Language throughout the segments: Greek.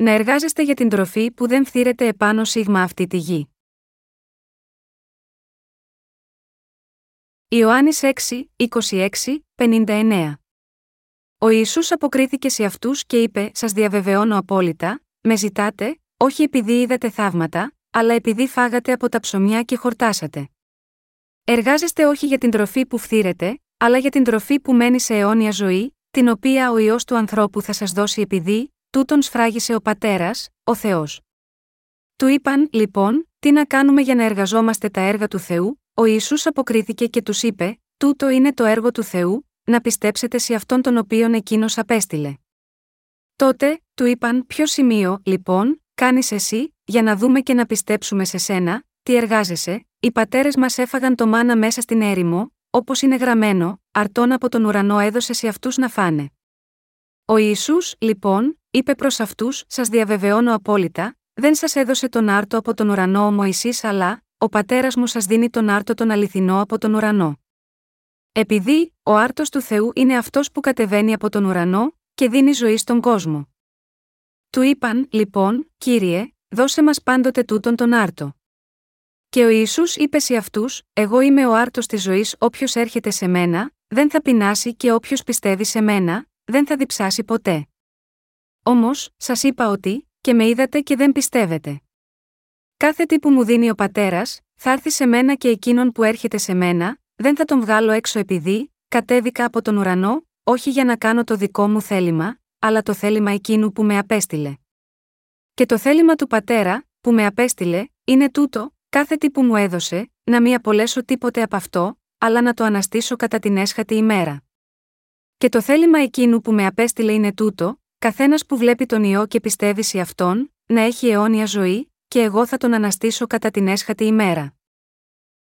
να εργάζεστε για την τροφή που δεν φθήρεται επάνω σίγμα αυτή τη γη. Ιωάννης 6, 26, 59 Ο Ιησούς αποκρίθηκε σε αυτούς και είπε «Σας διαβεβαιώνω απόλυτα, με ζητάτε, όχι επειδή είδατε θαύματα, αλλά επειδή φάγατε από τα ψωμιά και χορτάσατε. Εργάζεστε όχι για την τροφή που φθήρεται, αλλά για την τροφή που μένει σε αιώνια ζωή, την οποία ο Υιός του ανθρώπου θα σας δώσει επειδή, τούτον σφράγισε ο Πατέρας, ο Θεός. Του είπαν, λοιπόν, τι να κάνουμε για να εργαζόμαστε τα έργα του Θεού, ο Ιησούς αποκρίθηκε και τους είπε, τούτο είναι το έργο του Θεού, να πιστέψετε σε αυτόν τον οποίον εκείνος απέστειλε. Τότε, του είπαν, ποιο σημείο, λοιπόν, κάνεις εσύ, για να δούμε και να πιστέψουμε σε σένα, τι εργάζεσαι, οι πατέρες μας έφαγαν το μάνα μέσα στην έρημο, όπως είναι γραμμένο, αρτών από τον ουρανό έδωσες σε αυτούς να φάνε. Ο Ισού, λοιπόν, είπε προς αυτούς: Σας διαβεβαιώνω απόλυτα, δεν σας έδωσε τον άρτο από τον ουρανό ο Μωυσής, αλλά, ο πατέρας μου σας δίνει τον άρτο τον αληθινό από τον ουρανό. Επειδή, ο άρτος του Θεού είναι αυτός που κατεβαίνει από τον ουρανό, και δίνει ζωή στον κόσμο. Του είπαν, λοιπόν, κύριε, δώσε μας πάντοτε τούτον τον άρτο. Και ο Ισού είπε σε αυτούς: Εγώ είμαι ο άρτος της ζωής, όποιος έρχεται σε μένα, δεν θα πεινάσει και όποιος πιστεύει σε μένα, δεν θα διψάσει ποτέ. Όμως, σας είπα ότι, και με είδατε και δεν πιστεύετε. Κάθε τι που μου δίνει ο πατέρας, θα έρθει σε μένα και εκείνον που έρχεται σε μένα, δεν θα τον βγάλω έξω επειδή, κατέβηκα από τον ουρανό, όχι για να κάνω το δικό μου θέλημα, αλλά το θέλημα εκείνου που με απέστειλε. Και το θέλημα του πατέρα, που με απέστειλε, είναι τούτο, κάθε τι που μου έδωσε, να μην απολέσω τίποτε από αυτό, αλλά να το αναστήσω κατά την έσχατη ημέρα. Και το θέλημα εκείνου που με απέστειλε είναι τούτο, καθένας που βλέπει τον ιό και πιστεύει σε αυτόν, να έχει αιώνια ζωή, και εγώ θα τον αναστήσω κατά την έσχατη ημέρα.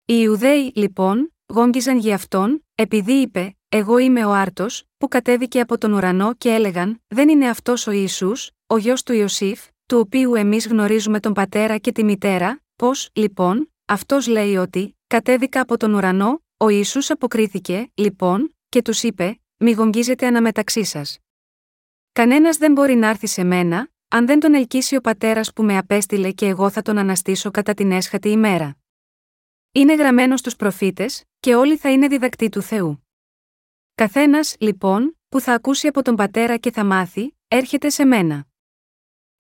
Οι Ιουδαίοι, λοιπόν, γόγγιζαν για αυτόν, επειδή είπε: Εγώ είμαι ο Άρτος, που κατέβηκε από τον ουρανό και έλεγαν: Δεν είναι αυτός ο Ισού, ο γιος του Ιωσήφ, του οποίου εμείς γνωρίζουμε τον πατέρα και τη μητέρα, Πώς, λοιπόν, αυτός λέει ότι, κατέβηκα από τον ουρανό, ο Ιησούς αποκρίθηκε, λοιπόν, και τους είπε: Μη γογγίζετε αναμεταξύ σας. Κανένας δεν μπορεί να έρθει σε μένα, αν δεν τον ελκύσει ο πατέρας που με απέστειλε και εγώ θα τον αναστήσω κατά την έσχατη ημέρα. Είναι γραμμένο στους προφήτες, και όλοι θα είναι διδακτοί του Θεού. Καθένας, λοιπόν, που θα ακούσει από τον πατέρα και θα μάθει, έρχεται σε μένα.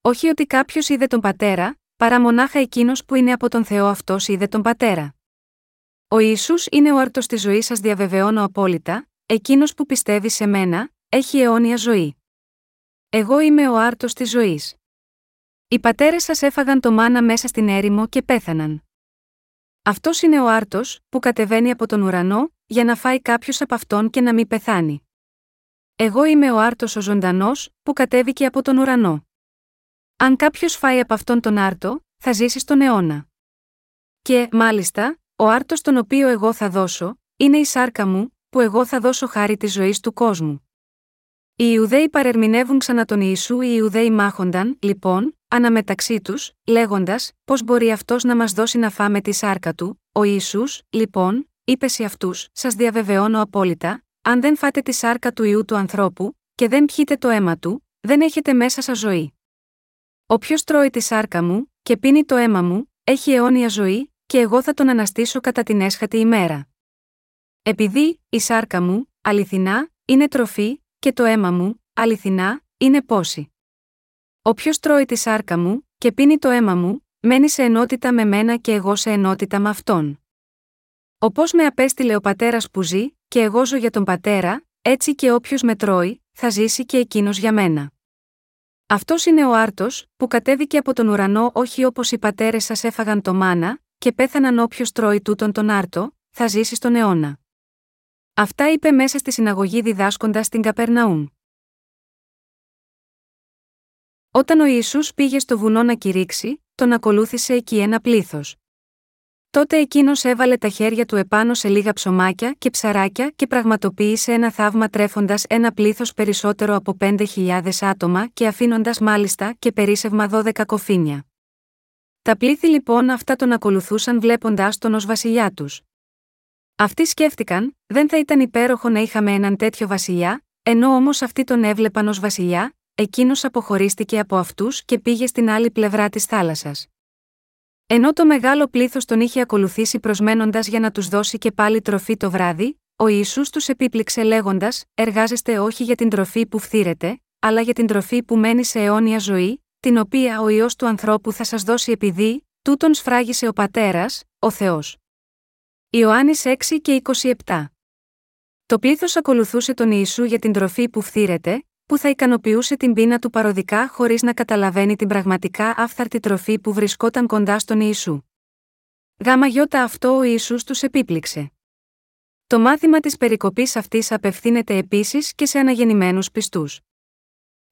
Όχι ότι κάποιος είδε τον πατέρα, παρά μονάχα εκείνος που είναι από τον Θεό αυτός είδε τον πατέρα. Ο Ισού είναι ο άρτος της ζωής σας διαβεβαιώνω απόλυτα, εκείνος που πιστεύει σε μένα, έχει αιώνια ζωή. Εγώ είμαι ο άρτος της ζωής. Οι πατέρες σας έφαγαν το μάνα μέσα στην έρημο και πέθαναν. Αυτός είναι ο άρτος, που κατεβαίνει από τον ουρανό, για να φάει κάποιος από αυτόν και να μην πεθάνει. Εγώ είμαι ο άρτος ο ζωντανός, που κατέβηκε από τον ουρανό. Αν κάποιος φάει από αυτόν τον άρτο, θα ζήσει στον αιώνα. Και, μάλιστα, ο άρτος τον οποίο εγώ θα δώσω, είναι η σάρκα μου, που εγώ θα δώσω χάρη της ζωής του κόσμου. Οι Ιουδαίοι παρερμηνεύουν ξανά τον Ιησού, οι Ιουδαίοι μάχονταν, λοιπόν, αναμεταξύ τους, λέγοντας, πώς μπορεί αυτός να μας δώσει να φάμε τη σάρκα του. Ο Ιησούς, λοιπόν, είπε σε αυτούς: Σας διαβεβαιώνω απόλυτα, αν δεν φάτε τη σάρκα του ιού του ανθρώπου, και δεν πιείτε το αίμα του, δεν έχετε μέσα σας ζωή. Όποιος τρώει τη σάρκα μου, και πίνει το αίμα μου, έχει αιώνια ζωή, και εγώ θα τον αναστήσω κατά την έσχατη ημέρα. Επειδή, η σάρκα μου, αληθινά, είναι τροφή, και το αίμα μου, αληθινά, είναι πόση. Όποιος τρώει τη σάρκα μου, και πίνει το αίμα μου, μένει σε ενότητα με μένα και εγώ σε ενότητα με αυτόν. Όπως με απέστειλε ο πατέρας που ζει, και εγώ ζω για τον πατέρα, έτσι και όποιος με τρώει, θα ζήσει και εκείνος για μένα. Αυτός είναι ο άρτος, που κατέβηκε από τον ουρανό όχι όπως οι πατέρες σας έφαγαν το μάνα, και πέθαναν όποιος τρώει τούτον τον άρτο, θα ζήσει στον αιώνα. Αυτά είπε μέσα στη συναγωγή διδάσκοντας στην Καπερναούμ. Όταν ο Ιησούς πήγε στο βουνό να κηρύξει, τον ακολούθησε εκεί ένα πλήθος. Τότε εκείνος έβαλε τα χέρια του επάνω σε λίγα ψωμάκια και ψαράκια και πραγματοποίησε ένα θαύμα τρέφοντας ένα πλήθος περισσότερο από 5.000 άτομα και αφήνοντας μάλιστα και περίσευμα 12 κοφίνια. Τα πλήθη λοιπόν αυτά τον ακολουθούσαν βλέποντάς τον ως βασιλιά τους. Αυτοί σκέφτηκαν, δεν θα ήταν υπέροχο να είχαμε έναν τέτοιο βασιλιά, ενώ όμως αυτοί τον έβλεπαν ως βασιλιά, εκείνος αποχωρίστηκε από αυτούς και πήγε στην άλλη πλευρά της θάλασσας. Ενώ το μεγάλο πλήθος τον είχε ακολουθήσει προσμένοντας για να τους δώσει και πάλι τροφή το βράδυ, ο Ισού τους επίπληξε λέγοντας: Εργάζεστε όχι για την τροφή που φθήρεται, αλλά για την τροφή που μένει σε αιώνια ζωή, την οποία ο ιό του ανθρώπου θα σας δώσει επειδή, τούτον σφράγισε ο πατέρας, ο Θεός. Ιωάννης 6 και 27. Το πλήθος ακολουθούσε τον Ιησού για την τροφή που φθήρεται, που θα ικανοποιούσε την πείνα του παροδικά χωρίς να καταλαβαίνει την πραγματικά άφθαρτη τροφή που βρισκόταν κοντά στον Ιησού. Γάμα γιώτα αυτό ο Ιησούς τους επίπληξε. Το μάθημα της περικοπής αυτής απευθύνεται επίσης και σε αναγεννημένους πιστούς.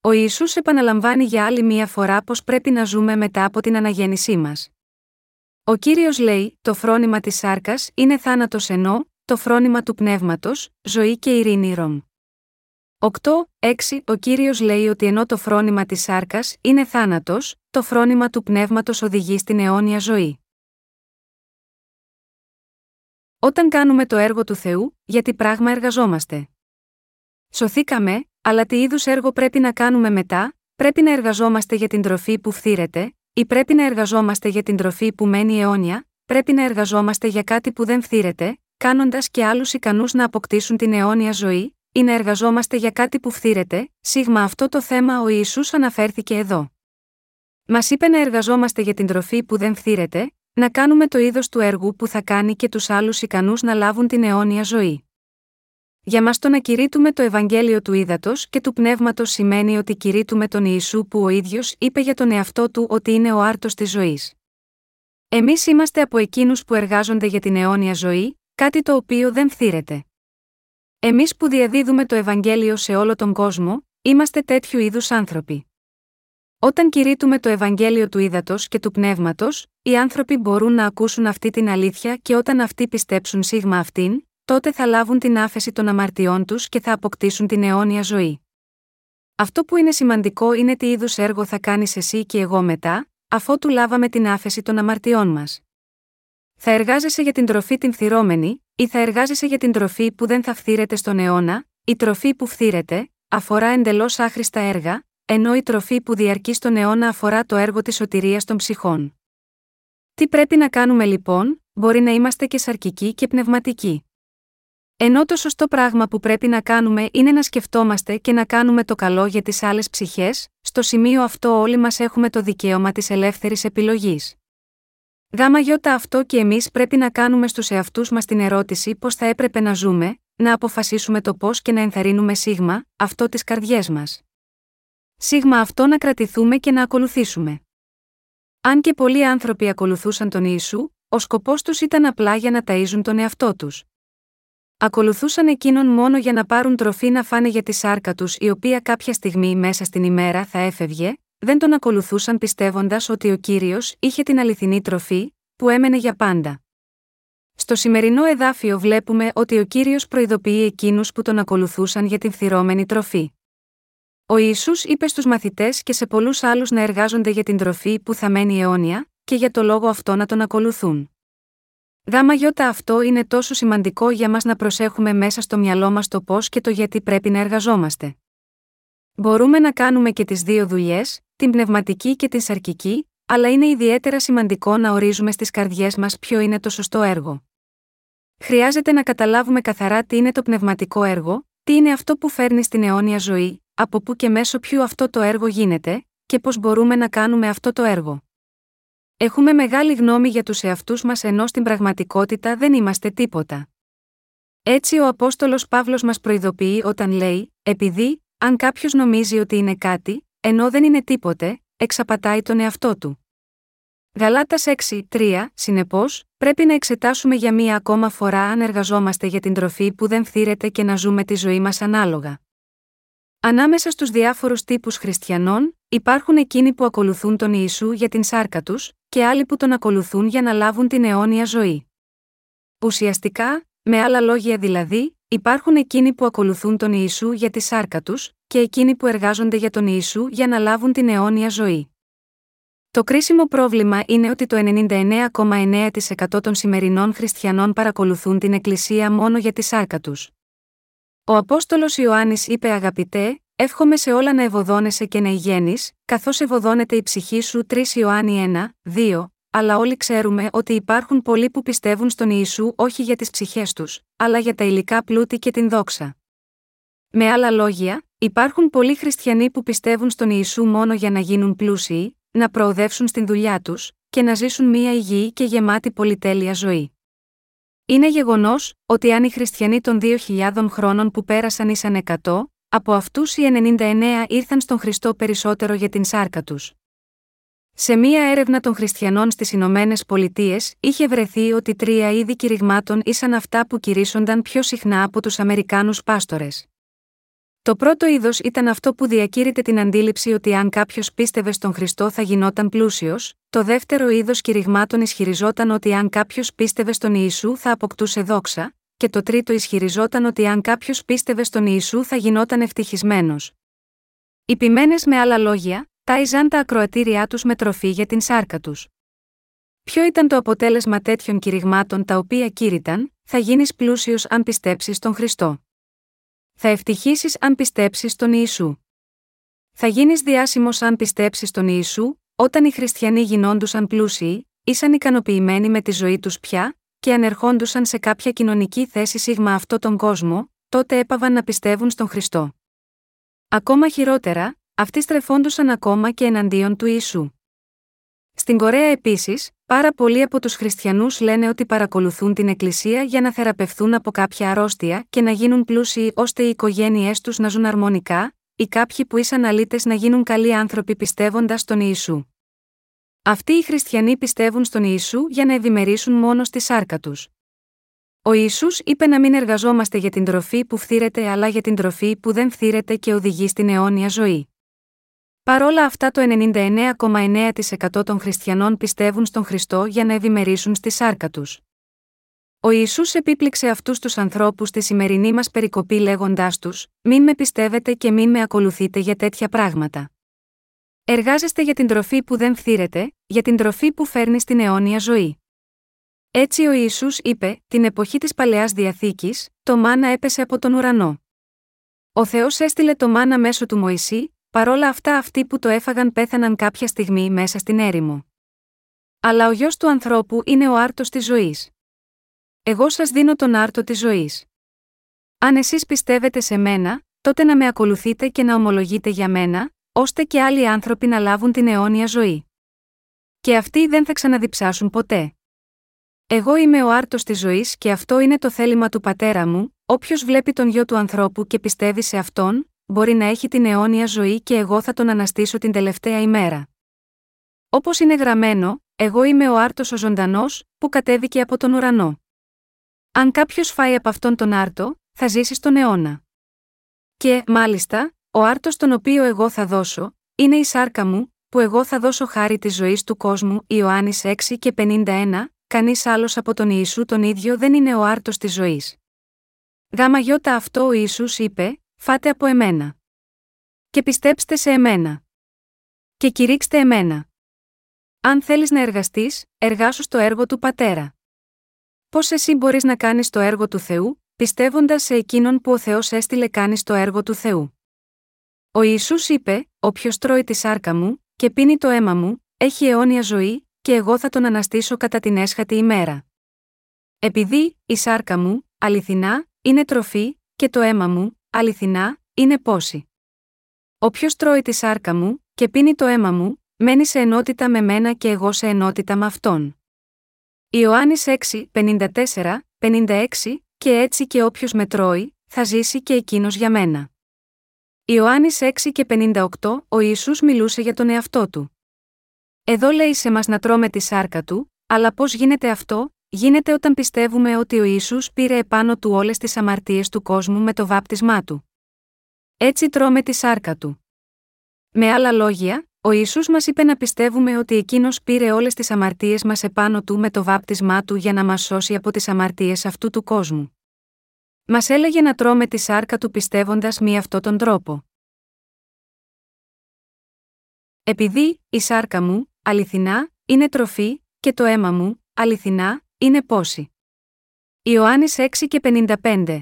Ο Ιησούς επαναλαμβάνει για άλλη μία φορά πως πρέπει να ζούμε μετά από την αναγέννησή μας. Ο Κύριος λέει, το φρόνημα της σάρκας είναι θάνατος ενώ, το φρόνημα του πνεύματος, ζωή και ειρήνη ρομ. 8, 6 Ο Κύριος λέει ότι ενώ το φρόνημα της σάρκας είναι θάνατος, το φρόνημα του πνεύματος οδηγεί στην αιώνια ζωή. Όταν κάνουμε το έργο του Θεού, γιατί πράγμα εργαζόμαστε; Σωθήκαμε, αλλά τι είδους έργο πρέπει να κάνουμε μετά, πρέπει να εργαζόμαστε για την τροφή που φθήρεται, ή πρέπει να εργαζόμαστε για την τροφή που μένει αιώνια, πρέπει να εργαζόμαστε για κάτι που δεν φθήρεται, κάνοντας και άλλους ικανούς να αποκτήσουν την αιώνια ζωή, ή να εργαζόμαστε για κάτι που φθήρεται, σίγμα αυτό το θέμα ο Ισού αναφέρθηκε εδώ. Μας είπε να εργαζόμαστε για την τροφή που δεν φθήρεται, να κάνουμε το είδος του έργου που θα κάνει και τους άλλους ικανούς να λάβουν την αιώνια ζωή. Για μας το να κηρύττουμε το Ευαγγέλιο του ύδατο και του πνεύματος σημαίνει ότι κηρύττουμε τον Ιησού που ο ίδιος είπε για τον εαυτό του ότι είναι ο άρτος της ζωής. Εμείς είμαστε από εκείνους που εργάζονται για την αιώνια ζωή, κάτι το οποίο δεν φθήρεται. Εμείς που διαδίδουμε το Ευαγγέλιο σε όλο τον κόσμο, είμαστε τέτοιου είδους άνθρωποι. Όταν κηρύττουμε το Ευαγγέλιο του ύδατο και του πνεύματος, οι άνθρωποι μπορούν να ακούσουν αυτή την αλήθεια και όταν αυτοί πιστέψουν σίγμα αυτήν, τότε θα λάβουν την άφεση των αμαρτιών τους και θα αποκτήσουν την αιώνια ζωή. Αυτό που είναι σημαντικό είναι τι είδους έργο θα κάνεις εσύ και εγώ μετά, αφότου λάβαμε την άφεση των αμαρτιών μας. Θα εργάζεσαι για την τροφή την φθυρώμενη, ή θα εργάζεσαι για την τροφή που δεν θα φθήρεται στον αιώνα, η τροφή που φθήρεται, αφορά εντελώς άχρηστα έργα, ενώ η τροφή που διαρκεί στον αιώνα αφορά το έργο της σωτηρίας των ψυχών. Τι πρέπει να κάνουμε λοιπόν, μπορεί να είμαστε και σαρκικοί και πνευματικοί. Ενώ το σωστό πράγμα που πρέπει να κάνουμε είναι να σκεφτόμαστε και να κάνουμε το καλό για τις άλλες ψυχές, στο σημείο αυτό όλοι μας έχουμε το δικαίωμα της ελεύθερης επιλογής. Γάμα γιώτα αυτό και εμείς πρέπει να κάνουμε στους εαυτούς μας την ερώτηση πώς θα έπρεπε να ζούμε, να αποφασίσουμε το πώς και να ενθαρρύνουμε σίγμα, αυτό τις καρδιές μας. Σίγμα αυτό να κρατηθούμε και να ακολουθήσουμε. Αν και πολλοί άνθρωποι ακολουθούσαν τον Ιησού, ο σκοπός τους ήταν απλά για να ταΐζουν τον εαυτό τους. Ακολουθούσαν εκείνον μόνο για να πάρουν τροφή να φάνε για τη σάρκα τους, η οποία κάποια στιγμή μέσα στην ημέρα θα έφευγε, δεν τον ακολουθούσαν πιστεύοντας ότι ο κύριος είχε την αληθινή τροφή, που έμενε για πάντα. Στο σημερινό εδάφιο βλέπουμε ότι ο κύριος προειδοποιεί εκείνους που τον ακολουθούσαν για την φθυρώμενη τροφή. Ο Ισού είπε στους μαθητές και σε πολλούς άλλους να εργάζονται για την τροφή που θα μένει αιώνια, και για το λόγο αυτό να τον ακολουθούν. Γάμα γιώτα αυτό είναι τόσο σημαντικό για μας να προσέχουμε μέσα στο μυαλό μας το πώς και το γιατί πρέπει να εργαζόμαστε. Μπορούμε να κάνουμε και τις δύο δουλειές, την πνευματική και την σαρκική, αλλά είναι ιδιαίτερα σημαντικό να ορίζουμε στις καρδιές μας ποιο είναι το σωστό έργο. Χρειάζεται να καταλάβουμε καθαρά τι είναι το πνευματικό έργο, τι είναι αυτό που φέρνει στην αιώνια ζωή, από πού και μέσω ποιου αυτό το έργο γίνεται, και πώς μπορούμε να κάνουμε αυτό το έργο. Έχουμε μεγάλη γνώμη για τους εαυτούς μας ενώ στην πραγματικότητα δεν είμαστε τίποτα. Έτσι ο Απόστολος Παύλος μας προειδοποιεί όταν λέει «Επειδή, αν κάποιος νομίζει ότι είναι κάτι, ενώ δεν είναι τίποτε, εξαπατάει τον εαυτό του». Γαλάτας 6, 3, συνεπώς, πρέπει να εξετάσουμε για μία ακόμα φορά αν εργαζόμαστε για την τροφή που δεν φθήρεται και να ζούμε τη ζωή μας ανάλογα. Ανάμεσα στους διάφορους τύπους χριστιανών, υπάρχουν εκείνοι που ακολουθούν τον Ιησού για την σάρκα τους, και άλλοι που τον ακολουθούν για να λάβουν την αιώνια ζωή. Ουσιαστικά, με άλλα λόγια δηλαδή, υπάρχουν εκείνοι που ακολουθούν τον Ιησού για τη σάρκα τους, και εκείνοι που εργάζονται για τον Ιησού για να λάβουν την αιώνια ζωή. Το κρίσιμο πρόβλημα είναι ότι το 99,9% των σημερινών χριστιανών παρακολουθούν την Εκκλησία μόνο για τη σάρκα τους. Ο Απόστολος Ιωάννης είπε αγαπητέ, εύχομαι σε όλα να ευωδώνεσαι και να υγιένεις, καθώς ευωδώνεται η ψυχή σου 3 Ιωάννη 1, 2, αλλά όλοι ξέρουμε ότι υπάρχουν πολλοί που πιστεύουν στον Ιησού όχι για τις ψυχές τους, αλλά για τα υλικά πλούτη και την δόξα. Με άλλα λόγια, υπάρχουν πολλοί χριστιανοί που πιστεύουν στον Ιησού μόνο για να γίνουν πλούσιοι, να προοδεύσουν στην δουλειά τους και να ζήσουν μία υγιή και γεμάτη πολυτέλεια ζωή. Είναι γεγονός ότι αν οι χριστιανοί των 2.000 χρόνων που πέρασαν ήσαν 100, από αυτούς οι 99 ήρθαν στον Χριστό περισσότερο για την σάρκα τους. Σε μία έρευνα των χριστιανών στις Ηνωμένες Πολιτείες είχε βρεθεί ότι τρία είδη κηρυγμάτων ήσαν αυτά που κηρύσσονταν πιο συχνά από τους Αμερικάνους πάστορες. Το πρώτο είδος ήταν αυτό που διακήρυτε την αντίληψη ότι αν κάποιος πίστευε στον Χριστό θα γινόταν πλούσιος, το δεύτερο είδος κηρυγμάτων ισχυριζόταν ότι αν κάποιος πίστευε στον Ιησού θα αποκτούσε δόξα, και το τρίτο ισχυριζόταν ότι αν κάποιος πίστευε στον Ιησού θα γινόταν ευτυχισμένος. Οι ποιμένες με άλλα λόγια, τάιζαν τα ακροατήριά τους με τροφή για την σάρκα τους. Ποιο ήταν το αποτέλεσμα τέτοιων κηρυγμάτων τα οποία κήρυταν, θα γίνεις πλούσιος αν πιστέψεις στον Χριστό. Θα ευτυχήσει αν πιστέψεις στον Ιησού. Θα γίνεις διάσημος αν πιστέψεις στον Ιησού, όταν οι χριστιανοί γινόντουσαν πλούσιοι, ήσαν ικανοποιημένοι με τη ζωή τους πια, και ανερχόντουσαν σε κάποια κοινωνική θέση σίγμα αυτό τον κόσμο, τότε έπαβαν να πιστεύουν στον Χριστό. Ακόμα χειρότερα, αυτοί στρεφόντουσαν ακόμα και εναντίον του Ιησού. Στην Κορέα επίσης, πάρα πολλοί από τους χριστιανούς λένε ότι παρακολουθούν την Εκκλησία για να θεραπευθούν από κάποια αρρώστια και να γίνουν πλούσιοι ώστε οι οικογένειές τους να ζουν αρμονικά, ή κάποιοι που ήσαν αλήτες να γίνουν καλοί άνθρωποι πιστεύοντας στον Ιησού. Αυτοί οι χριστιανοί πιστεύουν στον Ιησού για να ευημερήσουν μόνο στη σάρκα τους. Ο Ισού είπε να μην εργαζόμαστε για την τροφή που φθήρεται αλλά για την τροφή που δεν φθήρεται και οδηγεί στην αιώνια ζωή. Παρόλα αυτά το 99,9% των χριστιανών πιστεύουν στον Χριστό για να ευημερήσουν στη σάρκα τους. Ο Ισού επίπληξε αυτούς τους ανθρώπους στη σημερινή μας περικοπή λέγοντάς τους: Μην με πιστεύετε και μην με ακολουθείτε για τέτοια πράγματα. Εργάζεστε για την τροφή που δεν φθήρεται, για την τροφή που φέρνει στην αιώνια ζωή. Έτσι ο Ισού είπε: Την εποχή της παλαιάς διαθήκης, το μάνα έπεσε από τον ουρανό. Ο Θεός έστειλε το μάνα μέσω του Μωυσή, παρόλα αυτά αυτοί που το έφαγαν πέθαναν κάποια στιγμή μέσα στην έρημο. Αλλά ο γιος του ανθρώπου είναι ο άρτος της ζωής. Εγώ σας δίνω τον άρτο της ζωής. Αν εσείς πιστεύετε σε μένα, τότε να με ακολουθείτε και να ομολογείτε για μένα, ώστε και άλλοι άνθρωποι να λάβουν την αιώνια ζωή. Και αυτοί δεν θα ξαναδιψάσουν ποτέ. Εγώ είμαι ο άρτος της ζωής και αυτό είναι το θέλημα του πατέρα μου, όποιος βλέπει τον γιο του ανθρώπου και πιστεύει σε αυτόν, μπορεί να έχει την αιώνια ζωή και εγώ θα τον αναστήσω την τελευταία ημέρα. Όπως είναι γραμμένο, εγώ είμαι ο άρτος ο ζωντανός, που κατέβηκε από τον ουρανό. Αν κάποιος φάει από αυτόν τον άρτο, θα ζήσει στον αιώνα. Και, μάλιστα, ο άρτος τον οποίο εγώ θα δώσω, είναι η σάρκα μου, που εγώ θα δώσω χάρη της ζωής του κόσμου, Ιωάννης 6 και 51, κανείς άλλος από τον Ιησού τον ίδιο δεν είναι ο άρτος της ζωής. Γάμα γιώτα αυτό ο Ιησούς είπε, φάτε από εμένα. Και πιστέψτε σε εμένα. Και κηρύξτε εμένα. Αν θέλεις να εργαστείς, εργάσου στο έργο του Πατέρα. Πώς εσύ μπορείς να κάνεις το έργο του Θεού, πιστεύοντας σε εκείνον που ο Θεός έστειλε κάνεις το έργο του Θεού. Ο Ιησούς είπε, Όποιος τρώει τη σάρκα μου, και πίνει το αίμα μου, έχει αιώνια ζωή, και εγώ θα τον αναστήσω κατά την έσχατη ημέρα. Επειδή, η σάρκα μου, αληθινά, είναι τροφή, και το αίμα μου, αληθινά, είναι πόση. Όποιος τρώει τη σάρκα μου, και πίνει το αίμα μου, μένει σε ενότητα με μένα και εγώ σε ενότητα με αυτόν. Ιωάννης 6, 54, 56, και έτσι και όποιος με τρώει, θα ζήσει και εκείνος για μένα. Ιωάννης 6 και 58, ο Ιησούς μιλούσε για τον εαυτό του. Εδώ λέει σε μας να τρώμε τη σάρκα του, αλλά πώς γίνεται αυτό, γίνεται όταν πιστεύουμε ότι ο Ιησούς πήρε επάνω του όλες τις αμαρτίες του κόσμου με το βάπτισμά του. Έτσι τρώμε τη σάρκα του. Με άλλα λόγια, ο Ιησούς μας είπε να πιστεύουμε ότι εκείνος πήρε όλες τις αμαρτίες μας επάνω του με το βάπτισμά του για να μας σώσει από τις αμαρτίες αυτού του κόσμου. Μας έλεγε να τρώμε τη σάρκα του πιστεύοντας μη αυτόν τον τρόπο. Επειδή, η σάρκα μου, αληθινά, είναι τροφή, και το αίμα μου, αληθινά, είναι πόση. Ιωάννης 6 και 55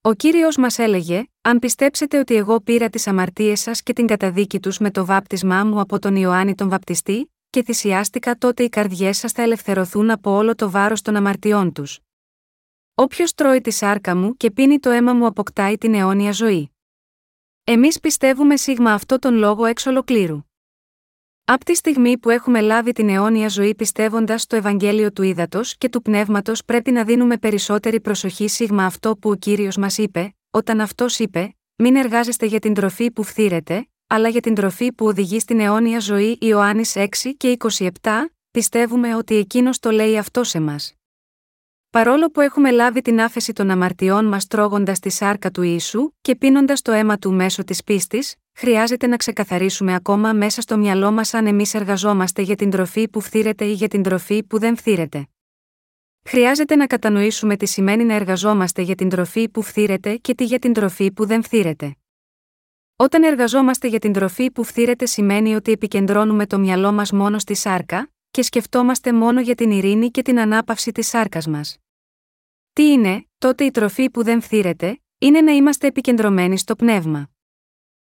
Ο κύριος μας έλεγε: Αν πιστέψετε ότι εγώ πήρα τις αμαρτίες σας και την καταδίκη τους με το βάπτισμά μου από τον Ιωάννη τον Βαπτιστή, και θυσιάστηκα τότε οι καρδιές σας θα ελευθερωθούν από όλο το βάρος των αμαρτιών τους. Όποιος τρώει τη σάρκα μου και πίνει το αίμα μου αποκτάει την αιώνια ζωή. Εμείς πιστεύουμε σίγμα αυτό τον λόγο εξ ολοκλήρου. Από τη στιγμή που έχουμε λάβει την αιώνια ζωή πιστεύοντας στο Ευαγγέλιο του Ήδατος και του Πνεύματος, πρέπει να δίνουμε περισσότερη προσοχή σίγμα αυτό που ο κύριος μας είπε, όταν αυτός είπε: Μην εργάζεστε για την τροφή που φθήρεται, αλλά για την τροφή που οδηγεί στην αιώνια ζωή Ιωάννης 6 και 27, πιστεύουμε ότι εκείνος το λέει αυτό σε μας. Παρόλο που έχουμε λάβει την άφεση των αμαρτιών μας τρώγοντας τη σάρκα του Ιησού και πίνοντας το αίμα του μέσω της πίστης, χρειάζεται να ξεκαθαρίσουμε ακόμα μέσα στο μυαλό μας αν εμείς εργαζόμαστε για την τροφή που φθήρεται ή για την τροφή που δεν φθήρεται. Χρειάζεται να κατανοήσουμε τι σημαίνει να εργαζόμαστε για την τροφή που φθήρεται και τι για την τροφή που δεν φθήρεται. Όταν εργαζόμαστε για την τροφή που φθήρεται σημαίνει ότι επικεντρώνουμε το μυαλό μας μόνο στη σάρκα, και σκεφτόμαστε μόνο για την ειρήνη και την ανάπαυση της σάρκας μας. Τι είναι, τότε η τροφή που δεν φθήρεται, είναι να είμαστε επικεντρωμένοι στο πνεύμα.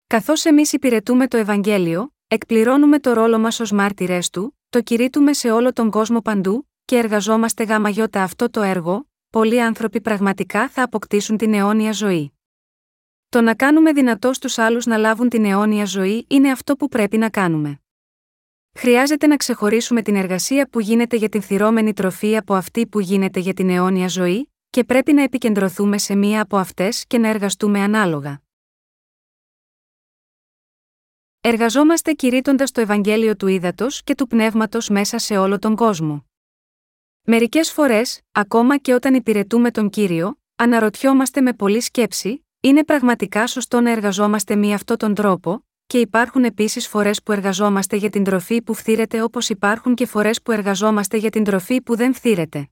Καθώς εμείς υπηρετούμε το Ευαγγέλιο, εκπληρώνουμε το ρόλο μας ως μάρτυρές του, το κηρύττουμε σε όλο τον κόσμο παντού, και εργαζόμαστε γάμα γιώτα αυτό το έργο, πολλοί άνθρωποι πραγματικά θα αποκτήσουν την αιώνια ζωή. Το να κάνουμε δυνατό στους άλλους να λάβουν την αιώνια ζωή είναι αυτό που πρέπει να κάνουμε. Χρειάζεται να ξεχωρίσουμε την εργασία που γίνεται για την θυρώμενη τροφή από αυτή που γίνεται για την αιώνια ζωή, και πρέπει να επικεντρωθούμε σε μία από αυτές και να εργαστούμε ανάλογα. Εργαζόμαστε κηρύττοντας το Ευαγγέλιο του Ήδατος και του Πνεύματος μέσα σε όλο τον κόσμο. Μερικές φορές, ακόμα και όταν υπηρετούμε τον κύριο, αναρωτιόμαστε με πολλή σκέψη, είναι πραγματικά σωστό να εργαζόμαστε με αυτόν τον τρόπο, και υπάρχουν επίσης φορές που εργαζόμαστε για την τροφή που φθήρεται όπως υπάρχουν και φορές που εργαζόμαστε για την τροφή που δεν φθήρεται.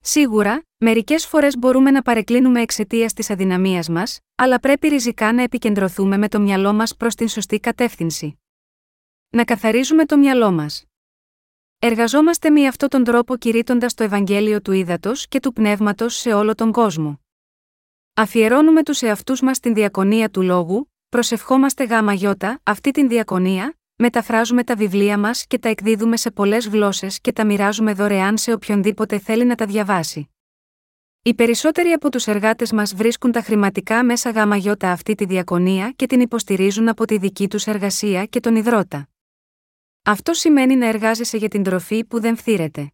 Σίγουρα, μερικές φορές μπορούμε να παρεκκλίνουμε εξαιτίας της αδυναμίας μας, αλλά πρέπει ριζικά να επικεντρωθούμε με το μυαλό μας προς την σωστή κατεύθυνση. Να καθαρίζουμε το μυαλό μας. Εργαζόμαστε με αυτόν τον τρόπο κηρύττοντας το Ευαγγέλιο του Ήδατος και του Πνεύματος σε όλο τον κόσμο. Αφιερώνουμε τους εαυτούς μας στην διακονία του λόγου, προσευχόμαστε γάμα γιώτα, αυτή την διακονία, μεταφράζουμε τα βιβλία μας και τα εκδίδουμε σε πολλές γλώσσες και τα μοιράζουμε δωρεάν σε οποιονδήποτε θέλει να τα διαβάσει. Οι περισσότεροι από τους εργάτες μας βρίσκουν τα χρηματικά μέσα γάμα γιώτα αυτή τη διακονία και την υποστηρίζουν από τη δική τους εργασία και τον υδρότα. Αυτό σημαίνει να εργάζεσαι για την τροφή που δεν φθήρεται.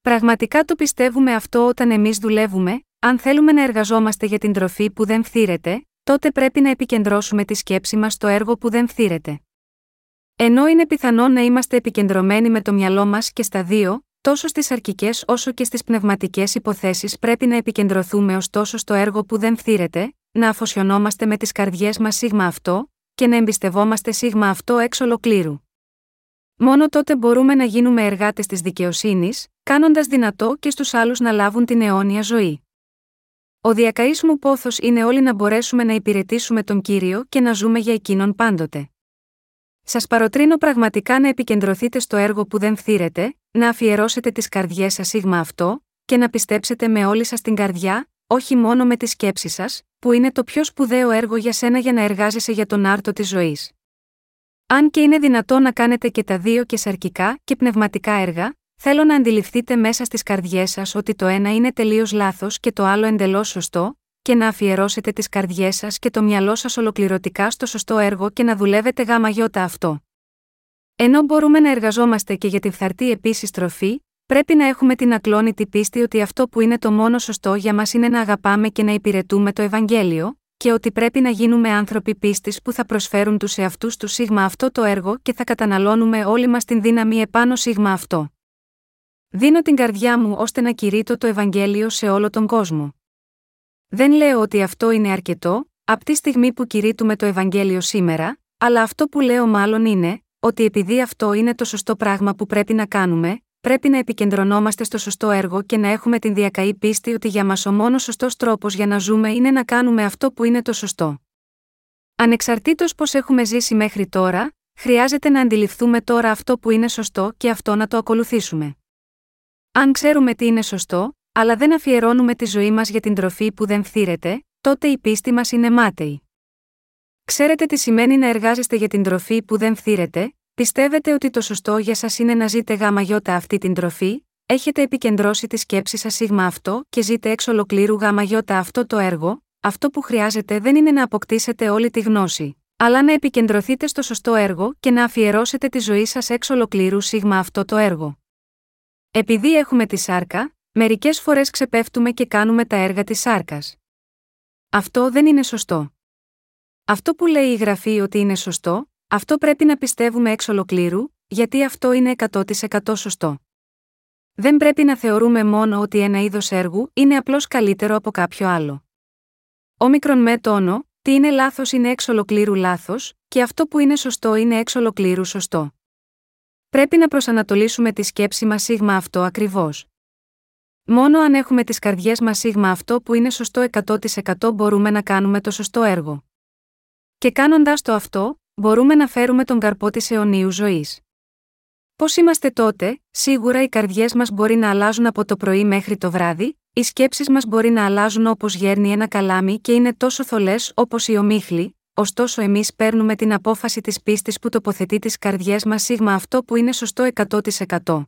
Πραγματικά το πιστεύουμε αυτό όταν εμείς δουλεύουμε, αν θέλουμε να εργαζόμαστε για την τροφή που δεν φθήρεται, τότε πρέπει να επικεντρώσουμε τη σκέψη μας στο έργο που δεν φθήρεται. Ενώ είναι πιθανό να είμαστε επικεντρωμένοι με το μυαλό μας και στα δύο, τόσο στις αρκικέ όσο και στις πνευματικές υποθέσεις πρέπει να επικεντρωθούμε ωστόσο στο έργο που δεν φθήρεται, να αφοσιωνόμαστε με τις καρδιές μας σίγμα αυτό, και να εμπιστευόμαστε σίγμα αυτό έξω ολοκλήρου. Μόνο τότε μπορούμε να γίνουμε εργάτες της δικαιοσύνης, κάνοντας δυνατό και στους άλλους να λάβουν την αιώνια ζωή. Ο διακαής μου πόθος είναι όλοι να μπορέσουμε να υπηρετήσουμε τον κύριο και να ζούμε για εκείνον πάντοτε. Σας παροτρύνω πραγματικά να επικεντρωθείτε στο έργο που δεν φθήρετε, να αφιερώσετε τις καρδιές σας σίγμα αυτό, και να πιστέψετε με όλη σας την καρδιά, όχι μόνο με τη σκέψη σας, που είναι το πιο σπουδαίο έργο για σένα για να εργάζεσαι για τον άρτο της ζωής. Αν και είναι δυνατό να κάνετε και τα δύο και σαρκικά και πνευματικά έργα, θέλω να αντιληφθείτε μέσα στις καρδιές σας ότι το ένα είναι τελείως λάθος και το άλλο εντελώς σωστό, και να αφιερώσετε τις καρδιές σας και το μυαλό σας ολοκληρωτικά στο σωστό έργο και να δουλεύετε γάμα γιώτα αυτό. Ενώ μπορούμε να εργαζόμαστε και για τη φθαρτή επίσης τροφή, πρέπει να έχουμε την ακλόνητη πίστη ότι αυτό που είναι το μόνο σωστό για μας είναι να αγαπάμε και να υπηρετούμε το Ευαγγέλιο, και ότι πρέπει να γίνουμε άνθρωποι πίστης που θα προσφέρουν τους εαυτούς του σίγμα αυτό το έργο και θα καταναλώνουμε όλοι μας την δύναμη επάνω σίγμα αυτό. Δίνω την καρδιά μου ώστε να κηρύττω το Ευαγγέλιο σε όλο τον κόσμο. Δεν λέω ότι αυτό είναι αρκετό, από τη στιγμή που κηρύττουμε το Ευαγγέλιο σήμερα, αλλά αυτό που λέω μάλλον είναι, ότι επειδή αυτό είναι το σωστό πράγμα που πρέπει να κάνουμε, πρέπει να επικεντρωνόμαστε στο σωστό έργο και να έχουμε την διακαή πίστη ότι για μας ο μόνος σωστός τρόπος για να ζούμε είναι να κάνουμε αυτό που είναι το σωστό. Ανεξαρτήτως πώς έχουμε ζήσει μέχρι τώρα, χρειάζεται να αντιληφθούμε τώρα αυτό που είναι σωστό και αυτό να το ακολουθήσουμε. Αν ξέρουμε τι είναι σωστό, αλλά δεν αφιερώνουμε τη ζωή μας για την τροφή που δεν φθήρεται, τότε η πίστη μας είναι μάταιη. Ξέρετε τι σημαίνει να εργάζεστε για την τροφή που δεν φθήρεται, πιστεύετε ότι το σωστό για σας είναι να ζείτε γάμα γιώτα αυτή την τροφή, έχετε επικεντρώσει τη σκέψη σας σίγμα αυτό και ζείτε εξ ολοκλήρου γάμα γιώτα αυτό το έργο, αυτό που χρειάζεται δεν είναι να αποκτήσετε όλη τη γνώση, αλλά να επικεντρωθείτε στο σωστό έργο και να αφιερώσετε τη ζωή σας εξ ολοκλήρου σίγμα αυτό το έργο. Επειδή έχουμε τη σάρκα, μερικές φορές ξεπέφτουμε και κάνουμε τα έργα της σάρκας. Αυτό δεν είναι σωστό. Αυτό που λέει η γραφή ότι είναι σωστό, αυτό πρέπει να πιστεύουμε εξ ολοκλήρου, γιατί αυτό είναι 100% σωστό. Δεν πρέπει να θεωρούμε μόνο ότι ένα είδος έργου είναι απλώς καλύτερο από κάποιο άλλο. Όμικρον με τόνο, τι είναι λάθος είναι εξ ολοκλήρου λάθος, και αυτό που είναι σωστό είναι εξ ολοκλήρου σωστό. Πρέπει να προσανατολίσουμε τη σκέψη μας σίγμα αυτό ακριβώς. Μόνο αν έχουμε τις καρδιές μας σίγμα αυτό που είναι σωστό 100% μπορούμε να κάνουμε το σωστό έργο. Και κάνοντας το αυτό, μπορούμε να φέρουμε τον καρπό της αιωνίου ζωής. Πώς είμαστε τότε, σίγουρα οι καρδιές μας μπορεί να αλλάζουν από το πρωί μέχρι το βράδυ, οι σκέψεις μας μπορεί να αλλάζουν όπως γέρνει ένα καλάμι και είναι τόσο θολές όπως η ομίχλη, ωστόσο εμείς παίρνουμε την απόφαση της πίστης που τοποθετεί τις καρδιές μας σίγμα αυτό που είναι σωστό 100%.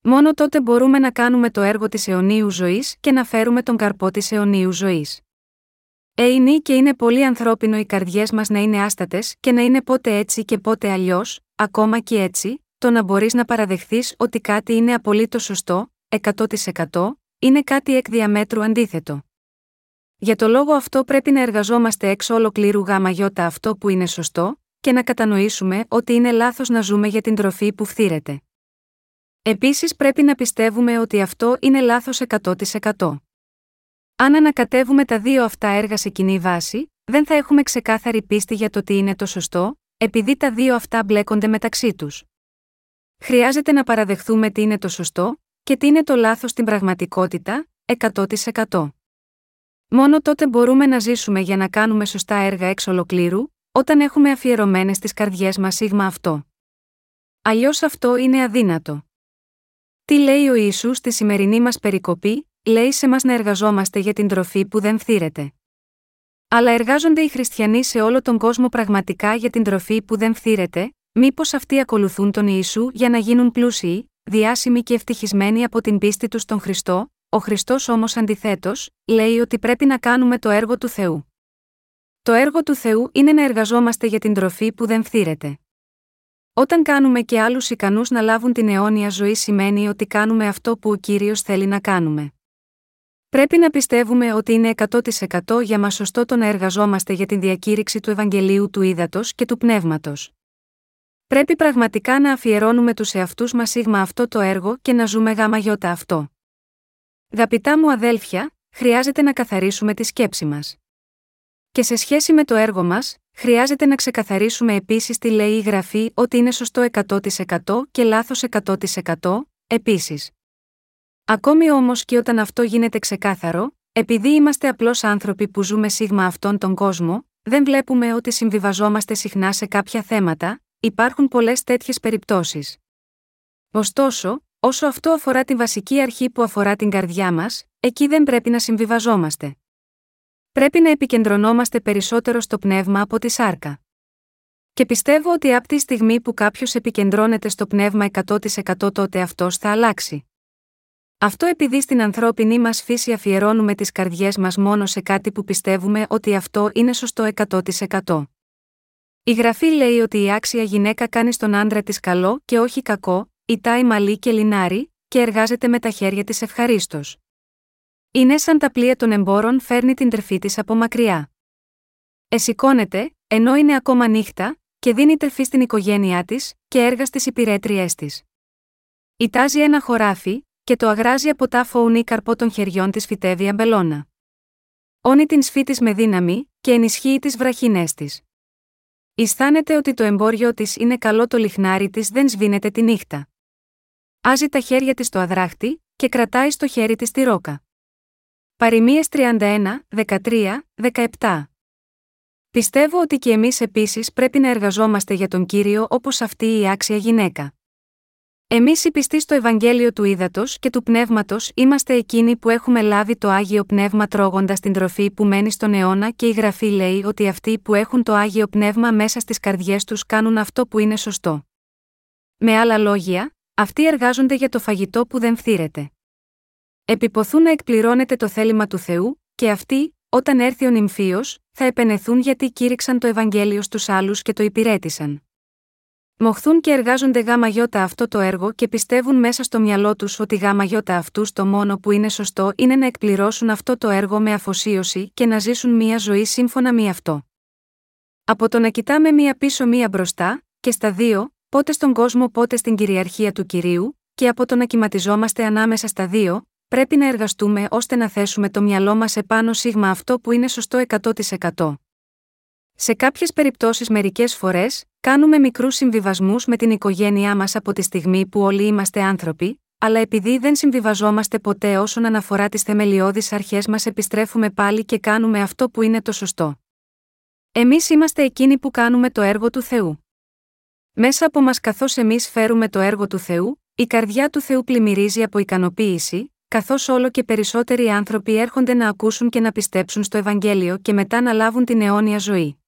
Μόνο τότε μπορούμε να κάνουμε το έργο της αιωνίου ζωής και να φέρουμε τον καρπό της αιωνίου ζωής. Ε, και είναι πολύ ανθρώπινο οι καρδιές μας να είναι άστατες και να είναι πότε έτσι και πότε αλλιώς, ακόμα και έτσι, το να μπορείς να παραδεχθείς ότι κάτι είναι απολύτως σωστό, 100%, είναι κάτι εκ διαμέτρου αντίθετο. Για το λόγο αυτό πρέπει να εργαζόμαστε έξω ολοκλήρου γάμα γιώτα αυτό που είναι σωστό, και να κατανοήσουμε ότι είναι λάθος να ζούμε για την τροφή που φθήρεται. Επίσης πρέπει να πιστεύουμε ότι αυτό είναι λάθος 100%. Αν ανακατεύουμε τα δύο αυτά έργα σε κοινή βάση, δεν θα έχουμε ξεκάθαρη πίστη για το τι είναι το σωστό, επειδή τα δύο αυτά μπλέκονται μεταξύ τους. Χρειάζεται να παραδεχθούμε τι είναι το σωστό, και τι είναι το λάθος στην πραγματικότητα, 100%. Μόνο τότε μπορούμε να ζήσουμε για να κάνουμε σωστά έργα εξ ολοκλήρου, όταν έχουμε αφιερωμένες τις καρδιές μας σίγμα αυτό. Αλλιώς αυτό είναι αδύνατο. Τι λέει ο Ιησούς στη σημερινή μας περικοπή, λέει σε μας να εργαζόμαστε για την τροφή που δεν φθήρεται. Αλλά εργάζονται οι χριστιανοί σε όλο τον κόσμο πραγματικά για την τροφή που δεν φθήρεται, μήπως αυτοί ακολουθούν τον Ιησού για να γίνουν πλούσιοι, διάσημοι και ευτυχισμένοι από την πίστη τους στον Χριστό, ο Χριστός όμως αντιθέτως, λέει ότι πρέπει να κάνουμε το έργο του Θεού. Το έργο του Θεού είναι να εργαζόμαστε για την τροφή που δεν φθήρεται. Όταν κάνουμε και άλλους ικανούς να λάβουν την αιώνια ζωή σημαίνει ότι κάνουμε αυτό που ο κύριος θέλει να κάνουμε. Πρέπει να πιστεύουμε ότι είναι 100% για μας σωστό το να εργαζόμαστε για την διακήρυξη του Ευαγγελίου του Ήδατος και του Πνεύματος. Πρέπει πραγματικά να αφιερώνουμε τους εαυτούς μας σίγμα αυτό το έργο και να ζούμε γάμα γιώτα αυτό. Γαπητά μου αδέλφια, χρειάζεται να καθαρίσουμε τη σκέψη μας. Και σε σχέση με το έργο μας, χρειάζεται να ξεκαθαρίσουμε επίσης τι λέει η γραφή ότι είναι σωστό 100% και λάθος 100%, επίσης. Ακόμη όμως και όταν αυτό γίνεται ξεκάθαρο, επειδή είμαστε απλώς άνθρωποι που ζούμε σίγμα αυτόν τον κόσμο, δεν βλέπουμε ότι συμβιβαζόμαστε συχνά σε κάποια θέματα, υπάρχουν πολλές τέτοιες περιπτώσεις. Ωστόσο, όσο αυτό αφορά τη βασική αρχή που αφορά την καρδιά μας, εκεί δεν πρέπει να συμβιβαζόμαστε. Πρέπει να επικεντρωνόμαστε περισσότερο στο πνεύμα από τη σάρκα. Και πιστεύω ότι από τη στιγμή που κάποιος επικεντρώνεται στο πνεύμα 100% τότε αυτός θα αλλάξει. Αυτό επειδή στην ανθρώπινη μας φύση αφιερώνουμε τις καρδιές μας μόνο σε κάτι που πιστεύουμε ότι αυτό είναι σωστό 100%. Η γραφή λέει ότι η άξια γυναίκα κάνει στον άντρα της καλό και όχι κακό, ητάει μαλλί και λινάρι, και εργάζεται με τα χέρια της ευχαρίστως. Είναι σαν τα πλοία των εμπόρων φέρνει την τρεφή της από μακριά. Εσηκώνεται, ενώ είναι ακόμα νύχτα, και δίνει τρεφή στην οικογένειά της και έργα στις υπηρέτριές της. Ιτάζει ένα χωράφι, και το αγράζει από τα φοουνή καρπό των χεριών της φυτεύει αμπελώνα. Όνει την σφίτη με δύναμη, και ενισχύει τις βραχινές της. Ισθάνεται ότι το εμπόριο της είναι καλό το λιχνάρι της δεν σβήνεται τη νύχτα. Άζει τα χέρια της στο αδράχτη, και κρατάει στο χέρι της τη ρόκα. Παριμίε 31, 13, 17. Πιστεύω ότι και εμείς επίσης πρέπει να εργαζόμαστε για τον κύριο όπως αυτή η άξια γυναίκα. Εμείς οι πιστοί στο Ευαγγέλιο του Ήδατος και του Πνεύματος είμαστε εκείνοι που έχουμε λάβει το άγιο πνεύμα τρώγοντας την τροφή που μένει στον αιώνα και η γραφή λέει ότι αυτοί που έχουν το άγιο πνεύμα μέσα στις καρδιές τους κάνουν αυτό που είναι σωστό. Με άλλα λόγια, αυτοί εργάζονται για το φαγητό που δεν φθήρεται. Επιποθούν να εκπληρώνεται το θέλημα του Θεού, και αυτοί, όταν έρθει ο νυμφίος, θα επενεθούν γιατί κήρυξαν το Ευαγγέλιο στους άλλους και το υπηρέτησαν. Μοχθούν και εργάζονται γάμα γιώτα αυτό το έργο και πιστεύουν μέσα στο μυαλό τους ότι γάμα γιώτα αυτού το μόνο που είναι σωστό είναι να εκπληρώσουν αυτό το έργο με αφοσίωση και να ζήσουν μία ζωή σύμφωνα με αυτό. Από το να κοιτάμε μία πίσω μία μπροστά, και στα δύο, πότε στον κόσμο πότε στην κυριαρχία του κυρίου, και από το να κυματιζόμαστε ανάμεσα στα δύο, πρέπει να εργαστούμε ώστε να θέσουμε το μυαλό μας επάνω σίγμα αυτό που είναι σωστό 100%. Σε κάποιες περιπτώσεις μερικές φορές, κάνουμε μικρούς συμβιβασμούς με την οικογένειά μας από τη στιγμή που όλοι είμαστε άνθρωποι, αλλά επειδή δεν συμβιβαζόμαστε ποτέ όσον αναφορά τις θεμελιώδεις αρχές μας επιστρέφουμε πάλι και κάνουμε αυτό που είναι το σωστό. Εμείς είμαστε εκείνοι που κάνουμε το έργο του Θεού. Μέσα από μας καθώς εμείς φέρουμε το έργο του Θεού, η καρδιά του Θεού πλημμυρίζει από ικανοποίηση, καθώς όλο και περισσότεροι άνθρωποι έρχονται να ακούσουν και να πιστέψουν στο Ευαγγέλιο και μετά να λάβουν την αιώνια ζωή.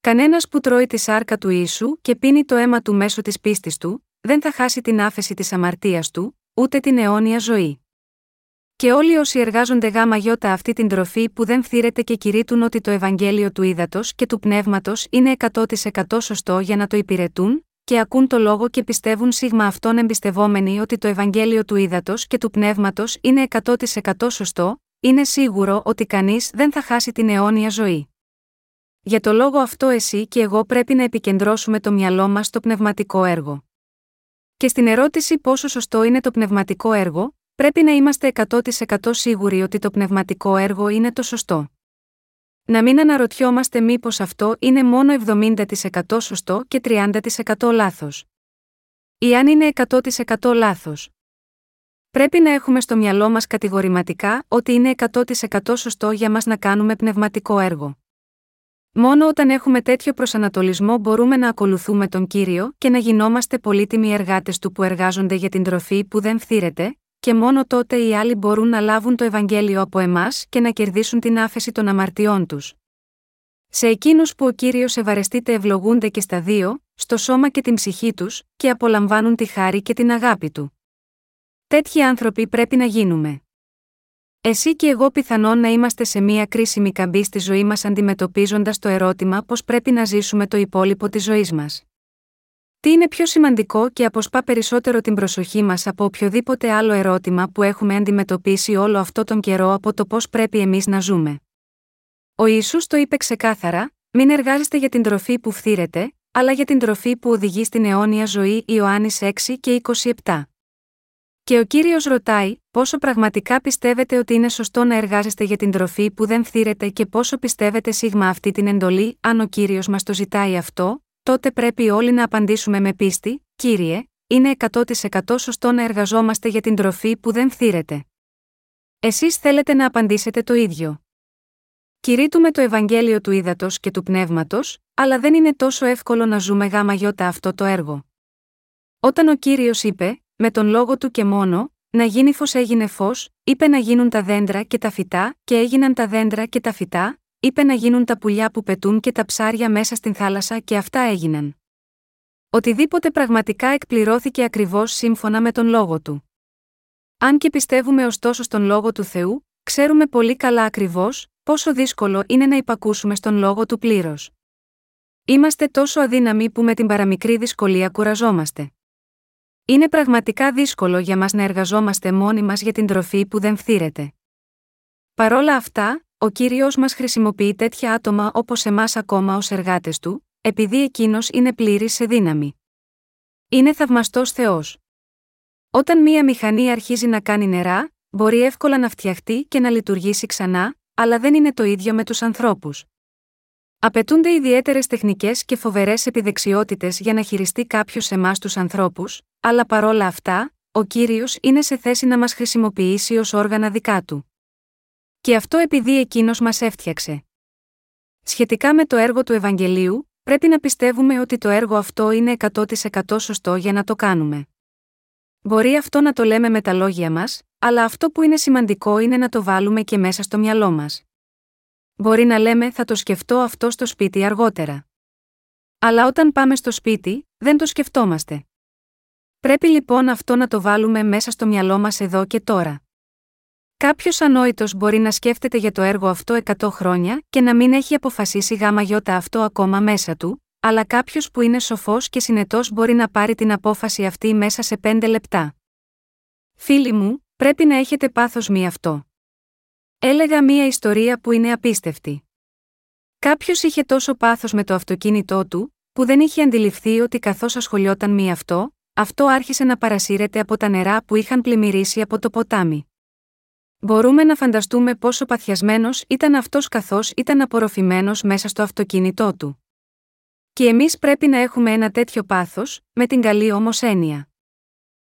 Κανένας που τρώει τη σάρκα του ίσου και πίνει το αίμα του μέσω της πίστης του, δεν θα χάσει την άφεση της αμαρτίας του, ούτε την αιώνια ζωή. Και όλοι όσοι εργάζονται γάμα γιώτα αυτή την τροφή που δεν φθήρεται και κηρύττουν ότι το Ευαγγέλιο του ύδατο και του πνεύματος είναι 100% σωστό για να το υπηρετούν, και ακούν το λόγο και πιστεύουν σίγμα αυτόν εμπιστευόμενοι ότι το Ευαγγέλιο του ύδατο και του πνεύματος είναι 100% σωστό, είναι σίγουρο ότι κανείς δεν θα χάσει την αιώνια ζωή. Για το λόγο αυτό εσύ και εγώ πρέπει να επικεντρώσουμε το μυαλό μας στο πνευματικό έργο. Και στην ερώτηση πόσο σωστό είναι το πνευματικό έργο, πρέπει να είμαστε 100% σίγουροι ότι το πνευματικό έργο είναι το σωστό. Να μην αναρωτιόμαστε μήπως αυτό είναι μόνο 70% σωστό και 30% λάθος. Ή αν είναι 100% λάθος. Πρέπει να έχουμε στο μυαλό μας κατηγορηματικά ότι είναι 100% σωστό για μας να κάνουμε πνευματικό έργο. Μόνο όταν έχουμε τέτοιο προσανατολισμό μπορούμε να ακολουθούμε τον κύριο και να γινόμαστε πολύτιμοι εργάτες του που εργάζονται για την τροφή που δεν φθήρεται, και μόνο τότε οι άλλοι μπορούν να λάβουν το Ευαγγέλιο από εμάς και να κερδίσουν την άφεση των αμαρτιών τους. Σε εκείνους που ο κύριος ευαρεστείται ευλογούνται και στα δύο, στο σώμα και την ψυχή τους, και απολαμβάνουν τη χάρη και την αγάπη του. Τέτοιοι άνθρωποι πρέπει να γίνουμε. Εσύ και εγώ πιθανόν να είμαστε σε μία κρίσιμη καμπή στη ζωή μας αντιμετωπίζοντας το ερώτημα πώς πρέπει να ζήσουμε το υπόλοιπο της ζωής μας. Τι είναι πιο σημαντικό και αποσπά περισσότερο την προσοχή μας από οποιοδήποτε άλλο ερώτημα που έχουμε αντιμετωπίσει όλο αυτό τον καιρό από το πώς πρέπει εμείς να ζούμε. Ο Ιησούς το είπε ξεκάθαρα: Μην εργάζεστε για την τροφή που φθήρεται, αλλά για την τροφή που οδηγεί στην αιώνια ζωή Ιωάννης 6 και 27. Και ο κύριος ρωτάει, πόσο πραγματικά πιστεύετε ότι είναι σωστό να εργάζεστε για την τροφή που δεν φθήρεται και πόσο πιστεύετε σίγμα αυτή την εντολή, αν ο κύριος μας το ζητάει αυτό, τότε πρέπει όλοι να απαντήσουμε με πίστη, κύριε, είναι 100% σωστό να εργαζόμαστε για την τροφή που δεν φθήρεται. Εσείς θέλετε να απαντήσετε το ίδιο. Κηρύττουμε το Ευαγγέλιο του Ήδατος και του Πνεύματος, αλλά δεν είναι τόσο εύκολο να ζούμε γάμα γιώτα αυτό το έργο. Όταν ο κύριος είπε, με τον λόγο του και μόνο, να γίνει φως έγινε φως, είπε να γίνουν τα δέντρα και τα φυτά, και έγιναν τα δέντρα και τα φυτά, είπε να γίνουν τα πουλιά που πετούν και τα ψάρια μέσα στην θάλασσα και αυτά έγιναν. Οτιδήποτε πραγματικά εκπληρώθηκε ακριβώς σύμφωνα με τον λόγο του. Αν και πιστεύουμε ωστόσο στον λόγο του Θεού, ξέρουμε πολύ καλά ακριβώς πόσο δύσκολο είναι να υπακούσουμε στον λόγο του πλήρως. Είμαστε τόσο αδύναμοι που με την παραμικρή δυσκολία κουραζόμαστε. Είναι πραγματικά δύσκολο για μας να εργαζόμαστε μόνοι μας για την τροφή που δεν φθήρεται. Παρόλα αυτά, ο κύριος μας χρησιμοποιεί τέτοια άτομα όπως εμάς ακόμα ως εργάτες του, επειδή εκείνος είναι πλήρης σε δύναμη. Είναι θαυμαστός Θεός. Όταν μία μηχανή αρχίζει να κάνει νερά, μπορεί εύκολα να φτιαχτεί και να λειτουργήσει ξανά, αλλά δεν είναι το ίδιο με τους ανθρώπους. Απαιτούνται ιδιαίτερες τεχνικές και φοβερές επιδεξιότητες για να χειριστεί κάποιος εμάς τους ανθρώπους, αλλά παρόλα αυτά, ο κύριος είναι σε θέση να μας χρησιμοποιήσει ως όργανα δικά του. Και αυτό επειδή εκείνος μας έφτιαξε. Σχετικά με το έργο του Ευαγγελίου, πρέπει να πιστεύουμε ότι το έργο αυτό είναι 100% σωστό για να το κάνουμε. Μπορεί αυτό να το λέμε με τα λόγια μας, αλλά αυτό που είναι σημαντικό είναι να το βάλουμε και μέσα στο μυαλό μας. Μπορεί να λέμε θα το σκεφτώ αυτό στο σπίτι αργότερα. Αλλά όταν πάμε στο σπίτι, δεν το σκεφτόμαστε. Πρέπει λοιπόν αυτό να το βάλουμε μέσα στο μυαλό μας εδώ και τώρα. Κάποιος ανόητος μπορεί να σκέφτεται για το έργο αυτό 100 χρόνια και να μην έχει αποφασίσει γάμα γιώτα αυτό ακόμα μέσα του, αλλά κάποιος που είναι σοφός και συνετός μπορεί να πάρει την απόφαση αυτή μέσα σε 5 λεπτά. Φίλοι μου, πρέπει να έχετε πάθος μη αυτό. Έλεγα μία ιστορία που είναι απίστευτη. Κάποιος είχε τόσο πάθος με το αυτοκίνητό του, που δεν είχε αντιληφθεί ότι καθώς ασχολιόταν μη αυτό, αυτό άρχισε να παρασύρεται από τα νερά που είχαν πλημμυρίσει από το ποτάμι. Μπορούμε να φανταστούμε πόσο παθιασμένος ήταν αυτός καθώς ήταν απορροφημένος μέσα στο αυτοκίνητό του. Και εμείς πρέπει να έχουμε ένα τέτοιο πάθος, με την καλή όμως έννοια.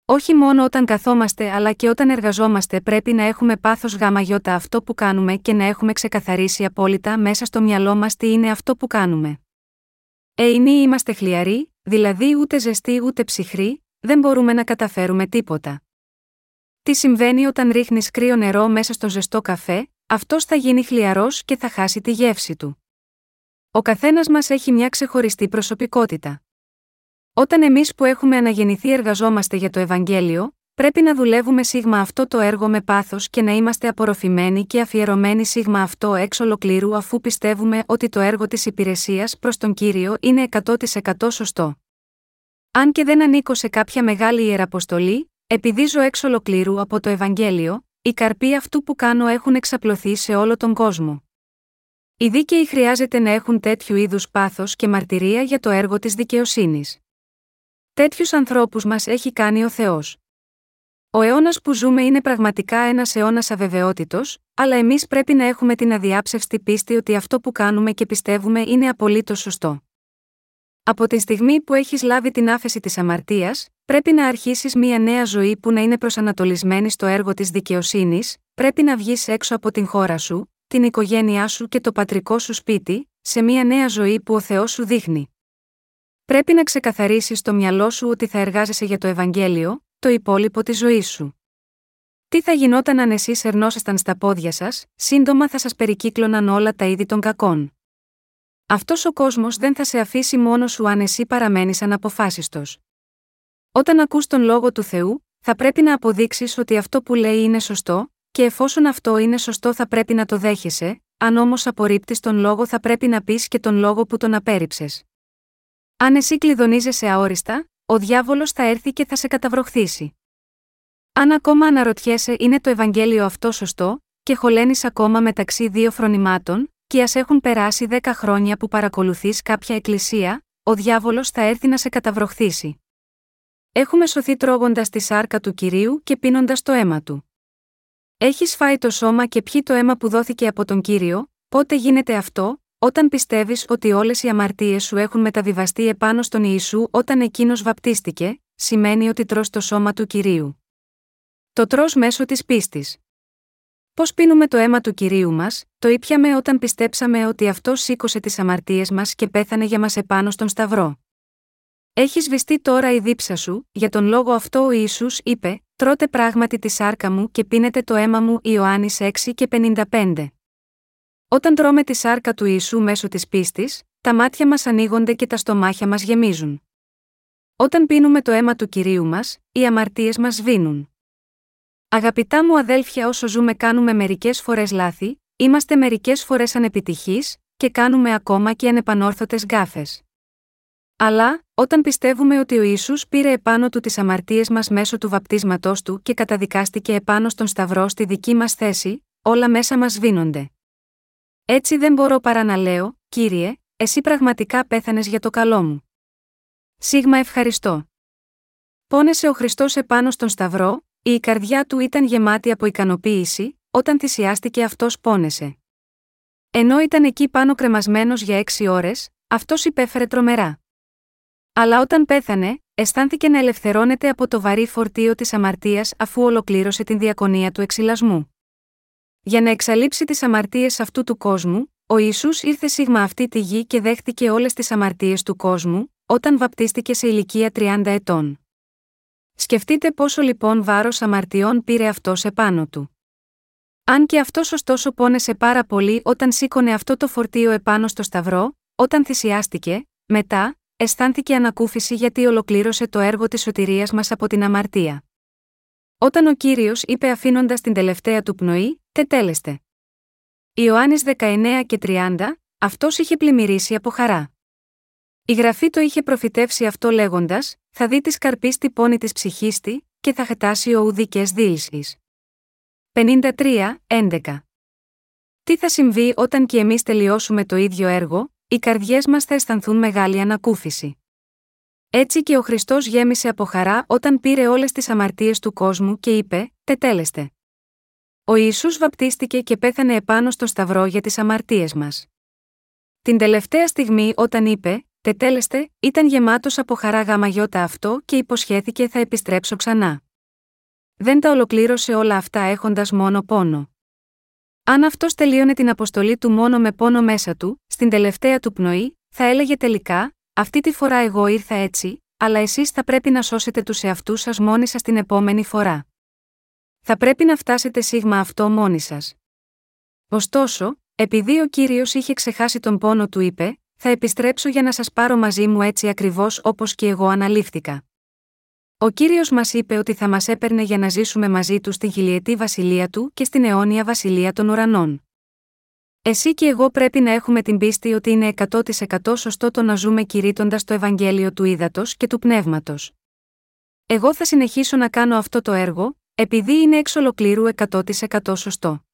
Όχι μόνο όταν καθόμαστε αλλά και όταν εργαζόμαστε πρέπει να έχουμε πάθος γάμα γιώτα αυτό που κάνουμε και να έχουμε ξεκαθαρίσει απόλυτα μέσα στο μυαλό μας τι είναι αυτό που κάνουμε. Εινοί είμαστε χλιαροί, δηλαδή ούτε ζεστοί ούτε ψυχροί, δεν μπορούμε να καταφέρουμε τίποτα. Τι συμβαίνει όταν ρίχνεις κρύο νερό μέσα στο ζεστό καφέ, αυτός θα γίνει χλιαρός και θα χάσει τη γεύση του. Ο καθένας μας έχει μια ξεχωριστή προσωπικότητα. Όταν εμείς που έχουμε αναγεννηθεί εργαζόμαστε για το Ευαγγέλιο, πρέπει να δουλεύουμε σίγμα αυτό το έργο με πάθος και να είμαστε απορροφημένοι και αφιερωμένοι σίγμα αυτό εξ ολοκλήρου αφού πιστεύουμε ότι το έργο της υπηρεσίας προς τον κύριο είναι 100% σωστό. Αν και δεν ανήκω σε κάποια μεγάλη ιεραποστολή, επειδή ζω εξ ολοκλήρου από το Ευαγγέλιο, οι καρποί αυτού που κάνω έχουν εξαπλωθεί σε όλο τον κόσμο. Οι δίκαιοι χρειάζεται να έχουν τέτοιου είδους πάθος και μαρτυρία για το έργο της δικαιοσύνης. Τέτοιους ανθρώπους μας έχει κάνει ο Θεός. Ο αιώνας που ζούμε είναι πραγματικά ένας αιώνας αβεβαιότητος, αλλά εμείς πρέπει να έχουμε την αδιάψευστη πίστη ότι αυτό που κάνουμε και πιστεύουμε είναι απολύτως σωστό. Από τη στιγμή που έχεις λάβει την άφεση της αμαρτίας, πρέπει να αρχίσεις μια νέα ζωή που να είναι προσανατολισμένη στο έργο της δικαιοσύνης, πρέπει να βγεις έξω από την χώρα σου, την οικογένειά σου και το πατρικό σου σπίτι, σε μια νέα ζωή που ο Θεός σου δείχνει. Πρέπει να ξεκαθαρίσεις στο μυαλό σου ότι θα εργάζεσαι για το Ευαγγέλιο, το υπόλοιπο της ζωής σου. Τι θα γινόταν αν εσείς ερνόσασταν στα πόδια σας, σύντομα θα σας περικύκλωναν όλα τα είδη των κακών. Αυτός ο κόσμος δεν θα σε αφήσει μόνο σου αν εσύ παραμένεις αναποφάσιστος. Όταν ακούς τον λόγο του Θεού, θα πρέπει να αποδείξεις ότι αυτό που λέει είναι σωστό, και εφόσον αυτό είναι σωστό θα πρέπει να το δέχεσαι, αν όμως απορρίπτεις τον λόγο θα πρέπει να πεις και τον λόγο που τον απέρριψες. Αν εσύ κλειδονίζεσαι αόριστα, ο διάβολος θα έρθει και θα σε καταβροχθήσει. Αν ακόμα αναρωτιέσαι είναι το Ευαγγέλιο αυτό σωστό, και χωλαίνει ακόμα μεταξύ δύο φρονημάτων, και ας έχουν περάσει δέκα χρόνια που παρακολουθείς κάποια εκκλησία, ο διάβολος θα έρθει να σε καταβροχθήσει. Έχουμε σωθεί τρώγοντας τη σάρκα του κυρίου και πίνοντας το αίμα του. Έχεις φάει το σώμα και πιει το αίμα που δόθηκε από τον κύριο, πότε γίνεται αυτό, όταν πιστεύεις ότι όλες οι αμαρτίες σου έχουν μεταβιβαστεί επάνω στον Ιησού όταν εκείνος βαπτίστηκε, σημαίνει ότι τρως το σώμα του κυρίου. Το τρως μέσω της πίστης. Πώς πίνουμε το αίμα του κυρίου μας, το ήπιαμε όταν πιστέψαμε ότι αυτός σήκωσε τις αμαρτίες μας και πέθανε για μας επάνω στον Σταυρό. Έχεις βυστεί τώρα η δίψα σου, για τον λόγο αυτό ο Ιησούς είπε: Τρώτε πράγματι τη σάρκα μου και πίνετε το αίμα μου Ιωάννης 6 και 55. Όταν τρώμε τη σάρκα του Ιησού μέσω της πίστης, τα μάτια μας ανοίγονται και τα στομάχια μας γεμίζουν. Όταν πίνουμε το αίμα του κυρίου μας, οι αμαρτίες μας σβήνουν. Αγαπητά μου αδέλφια, όσο ζούμε, κάνουμε μερικές φορές λάθη, είμαστε μερικές φορές ανεπιτυχείς, και κάνουμε ακόμα και ανεπανόρθωτες γκάφες. Αλλά, όταν πιστεύουμε ότι ο Ισού πήρε επάνω του τις αμαρτίες μας μέσω του βαπτίσματός του και καταδικάστηκε επάνω στον Σταυρό στη δική μας θέση, όλα μέσα μας σβήνονται. Έτσι δεν μπορώ παρά να λέω, κύριε, εσύ πραγματικά πέθανες για το καλό μου. Σίγμα ευχαριστώ. Πόνεσε ο Χριστός επάνω στον Σταυρό, η καρδιά του ήταν γεμάτη από ικανοποίηση, όταν θυσιάστηκε αυτός πόνεσε. Ενώ ήταν εκεί πάνω κρεμασμένος για έξι ώρες, αυτός υπέφερε τρομερά. Αλλά όταν πέθανε, αισθάνθηκε να ελευθερώνεται από το βαρύ φορτίο της αμαρτίας αφού ολοκλήρωσε την διακονία του εξυλασμού. Για να εξαλείψει τις αμαρτίες αυτού του κόσμου, ο Ιησούς ήρθε σίγμα αυτή τη γη και δέχτηκε όλες τις αμαρτίες του κόσμου, όταν βαπτίστηκε σε ηλικία 30 ετών. Σκεφτείτε πόσο λοιπόν βάρος αμαρτιών πήρε αυτό επάνω του. Αν και αυτός ωστόσο πόνεσε πάρα πολύ όταν σήκωνε αυτό το φορτίο επάνω στο Σταυρό, όταν θυσιάστηκε, μετά, αισθάνθηκε ανακούφιση γιατί ολοκλήρωσε το έργο της σωτηρίας μας από την αμαρτία. Όταν ο κύριος είπε αφήνοντας την τελευταία του πνοή, τετέλεστε. Ιωάννης 19 και 30, αυτός είχε πλημμυρίσει από χαρά. Η γραφή το είχε προφητεύσει αυτό λέγοντας: Θα δει τη σκαρπή στη πόνη της ψυχίστη, και θα χετάσει ο ουδικέ δίληση. 53, 11. Τι θα συμβεί όταν και εμείς τελειώσουμε το ίδιο έργο, οι καρδιές μας θα αισθανθούν μεγάλη ανακούφιση. Έτσι και ο Χριστός γέμισε από χαρά όταν πήρε όλες τις αμαρτίες του κόσμου και είπε: Τετέλεστε. Ο Ιησούς βαπτίστηκε και πέθανε επάνω στο σταυρό για τις αμαρτίες μας. Την τελευταία στιγμή όταν είπε: Τετέλεστε, ήταν γεμάτος από χαρά γαμαγιώτα αυτό και υποσχέθηκε θα επιστρέψω ξανά. Δεν τα ολοκλήρωσε όλα αυτά έχοντας μόνο πόνο. Αν αυτός τελείωνε την αποστολή του μόνο με πόνο μέσα του, στην τελευταία του πνοή, θα έλεγε τελικά: Αυτή τη φορά εγώ ήρθα έτσι, αλλά εσείς θα πρέπει να σώσετε τους εαυτούς σας μόνοι σας την επόμενη φορά. Θα πρέπει να φτάσετε σίγμα αυτό μόνοι σας. Ωστόσο, επειδή ο κύριος είχε ξεχάσει τον πόνο του, είπε: Θα επιστρέψω για να σας πάρω μαζί μου έτσι ακριβώς όπως και εγώ αναλήφθηκα. Ο κύριος μας είπε ότι θα μας έπαιρνε για να ζήσουμε μαζί του στην χιλιετή βασιλεία του και στην αιώνια βασιλεία των ουρανών. Εσύ και εγώ πρέπει να έχουμε την πίστη ότι είναι 100% σωστό το να ζούμε κηρύττοντας το Ευαγγέλιο του ύδατο και του πνεύματος. Εγώ θα συνεχίσω να κάνω αυτό το έργο, επειδή είναι εξ ολοκλήρου 100% σωστό.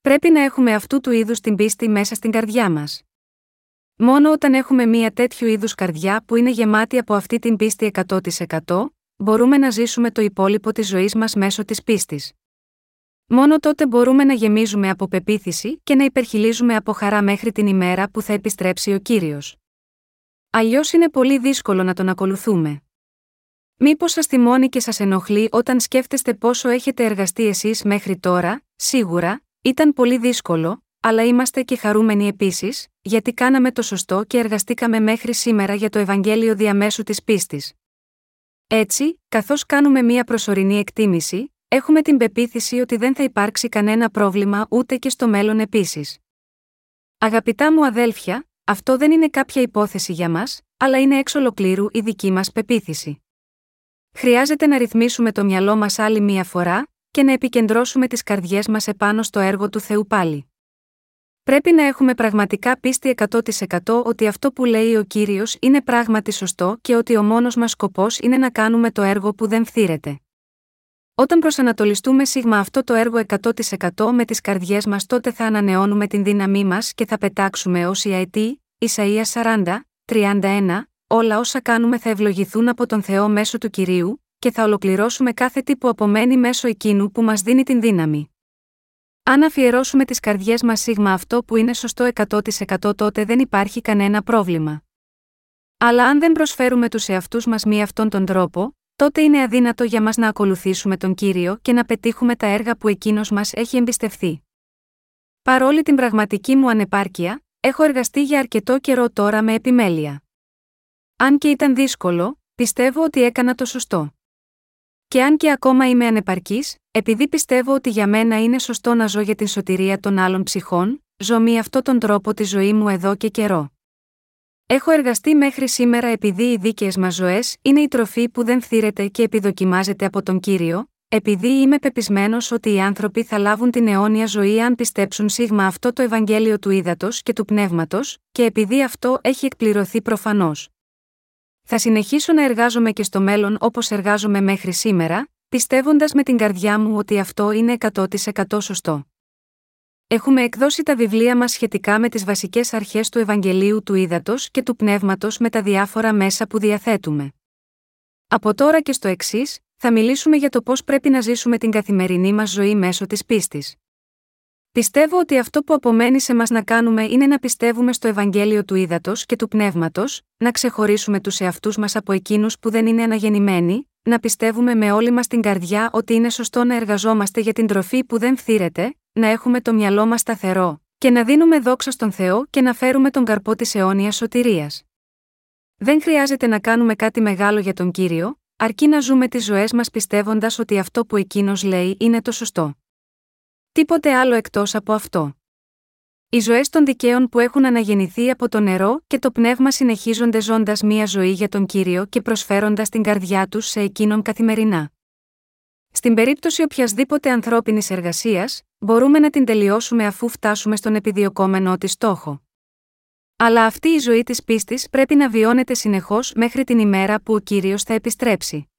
Πρέπει να έχουμε αυτού του είδους την πίστη μέσα στην καρδιά μας. Μόνο όταν έχουμε μία τέτοιου είδους καρδιά που είναι γεμάτη από αυτή την πίστη 100%, μπορούμε να ζήσουμε το υπόλοιπο της ζωής μας μέσω της πίστης. Μόνο τότε μπορούμε να γεμίζουμε από πεποίθηση και να υπερχιλίζουμε από χαρά μέχρι την ημέρα που θα επιστρέψει ο κύριος. Αλλιώς είναι πολύ δύσκολο να τον ακολουθούμε. Μήπως σας θυμώνει και σας ενοχλεί όταν σκέφτεστε πόσο έχετε εργαστεί εσείς μέχρι τώρα, σίγουρα, ήταν πολύ δύσκολο, αλλά είμαστε και χαρούμενοι επίσης, γιατί κάναμε το σωστό και εργαστήκαμε μέχρι σήμερα για το Ευαγγέλιο διαμέσου της πίστης. Έτσι, καθώς κάνουμε μία προσωρινή εκτίμηση, έχουμε την πεποίθηση ότι δεν θα υπάρξει κανένα πρόβλημα ούτε και στο μέλλον επίσης. Αγαπητά μου αδέλφια, αυτό δεν είναι κάποια υπόθεση για μας, αλλά είναι εξ ολοκλήρου η δική μας πεποίθηση. Χρειάζεται να ρυθμίσουμε το μυαλό μας άλλη μία φορά και να επικεντρώσουμε τις καρδιές μας επάνω στο έργο του Θεού πάλι. Πρέπει να έχουμε πραγματικά πίστη 100% ότι αυτό που λέει ο κύριος είναι πράγματι σωστό και ότι ο μόνος μας σκοπός είναι να κάνουμε το έργο που δεν φθήρεται. Όταν προσανατολιστούμε σίγμα αυτό το έργο 100% με τις καρδιές μας, τότε θα ανανεώνουμε την δύναμή μας και θα πετάξουμε ως η αετή, Ισαία 40, 31, όλα όσα κάνουμε θα ευλογηθούν από τον Θεό μέσω του κυρίου, και θα ολοκληρώσουμε κάθε τι που απομένει μέσω εκείνου που μας δίνει την δύναμη. Αν αφιερώσουμε τις καρδιές μας σίγμα αυτό που είναι σωστό 100% τότε δεν υπάρχει κανένα πρόβλημα. Αλλά αν δεν προσφέρουμε τους εαυτούς μας μη αυτόν τον τρόπο, τότε είναι αδύνατο για μας να ακολουθήσουμε τον κύριο και να πετύχουμε τα έργα που εκείνος μας έχει εμπιστευθεί. Παρόλη την πραγματική μου ανεπάρκεια, έχω εργαστεί για αρκετό καιρό τώρα με επιμέλεια. Αν και ήταν δύσκολο, πιστεύω ότι έκανα το σωστό. Και αν και ακόμα είμαι ανεπαρκής, επειδή πιστεύω ότι για μένα είναι σωστό να ζω για την σωτηρία των άλλων ψυχών, ζω με αυτόν τον τρόπο τη ζωή μου εδώ και καιρό. Έχω εργαστεί μέχρι σήμερα επειδή οι δίκαιες μας ζωές είναι η τροφή που δεν φθήρεται και επιδοκιμάζεται από τον κύριο, επειδή είμαι πεπισμένος ότι οι άνθρωποι θα λάβουν την αιώνια ζωή αν πιστέψουν σίγμα αυτό το Ευαγγέλιο του ύδατο και του πνεύματος, και επειδή αυτό έχει εκπληρωθεί προφανώς. Θα συνεχίσω να εργάζομαι και στο μέλλον όπως εργάζομαι μέχρι σήμερα, πιστεύοντας με την καρδιά μου ότι αυτό είναι 100% σωστό. Έχουμε εκδώσει τα βιβλία μας σχετικά με τις βασικές αρχές του Ευαγγελίου του Ήδατος και του Πνεύματος με τα διάφορα μέσα που διαθέτουμε. Από τώρα και στο εξής, θα μιλήσουμε για το πώς πρέπει να ζήσουμε την καθημερινή μας ζωή μέσω της πίστης. Πιστεύω ότι αυτό που απομένει σε μας να κάνουμε είναι να πιστεύουμε στο Ευαγγέλιο του Ήδατος και του Πνεύματος, να ξεχωρίσουμε τους εαυτούς μας από εκείνους που δεν είναι αναγεννημένοι, να πιστεύουμε με όλη μας την καρδιά ότι είναι σωστό να εργαζόμαστε για την τροφή που δεν φθήρεται, να έχουμε το μυαλό μας σταθερό, και να δίνουμε δόξα στον Θεό και να φέρουμε τον καρπό της αιώνιας σωτηρίας. Δεν χρειάζεται να κάνουμε κάτι μεγάλο για τον κύριο, αρκεί να ζούμε τις ζωές μας πιστεύοντας ότι αυτό που εκείνος λέει είναι το σωστό. Τίποτε άλλο εκτός από αυτό. Οι ζωές των δικαίων που έχουν αναγεννηθεί από το νερό και το πνεύμα συνεχίζονται ζώντας μία ζωή για τον κύριο και προσφέροντας την καρδιά τους σε εκείνον καθημερινά. Στην περίπτωση οποιασδήποτε ανθρώπινης εργασίας, μπορούμε να την τελειώσουμε αφού φτάσουμε στον επιδιωκόμενό της στόχο. Αλλά αυτή η ζωή της πίστης πρέπει να βιώνεται συνεχώς μέχρι την ημέρα που ο κύριος θα επιστρέψει.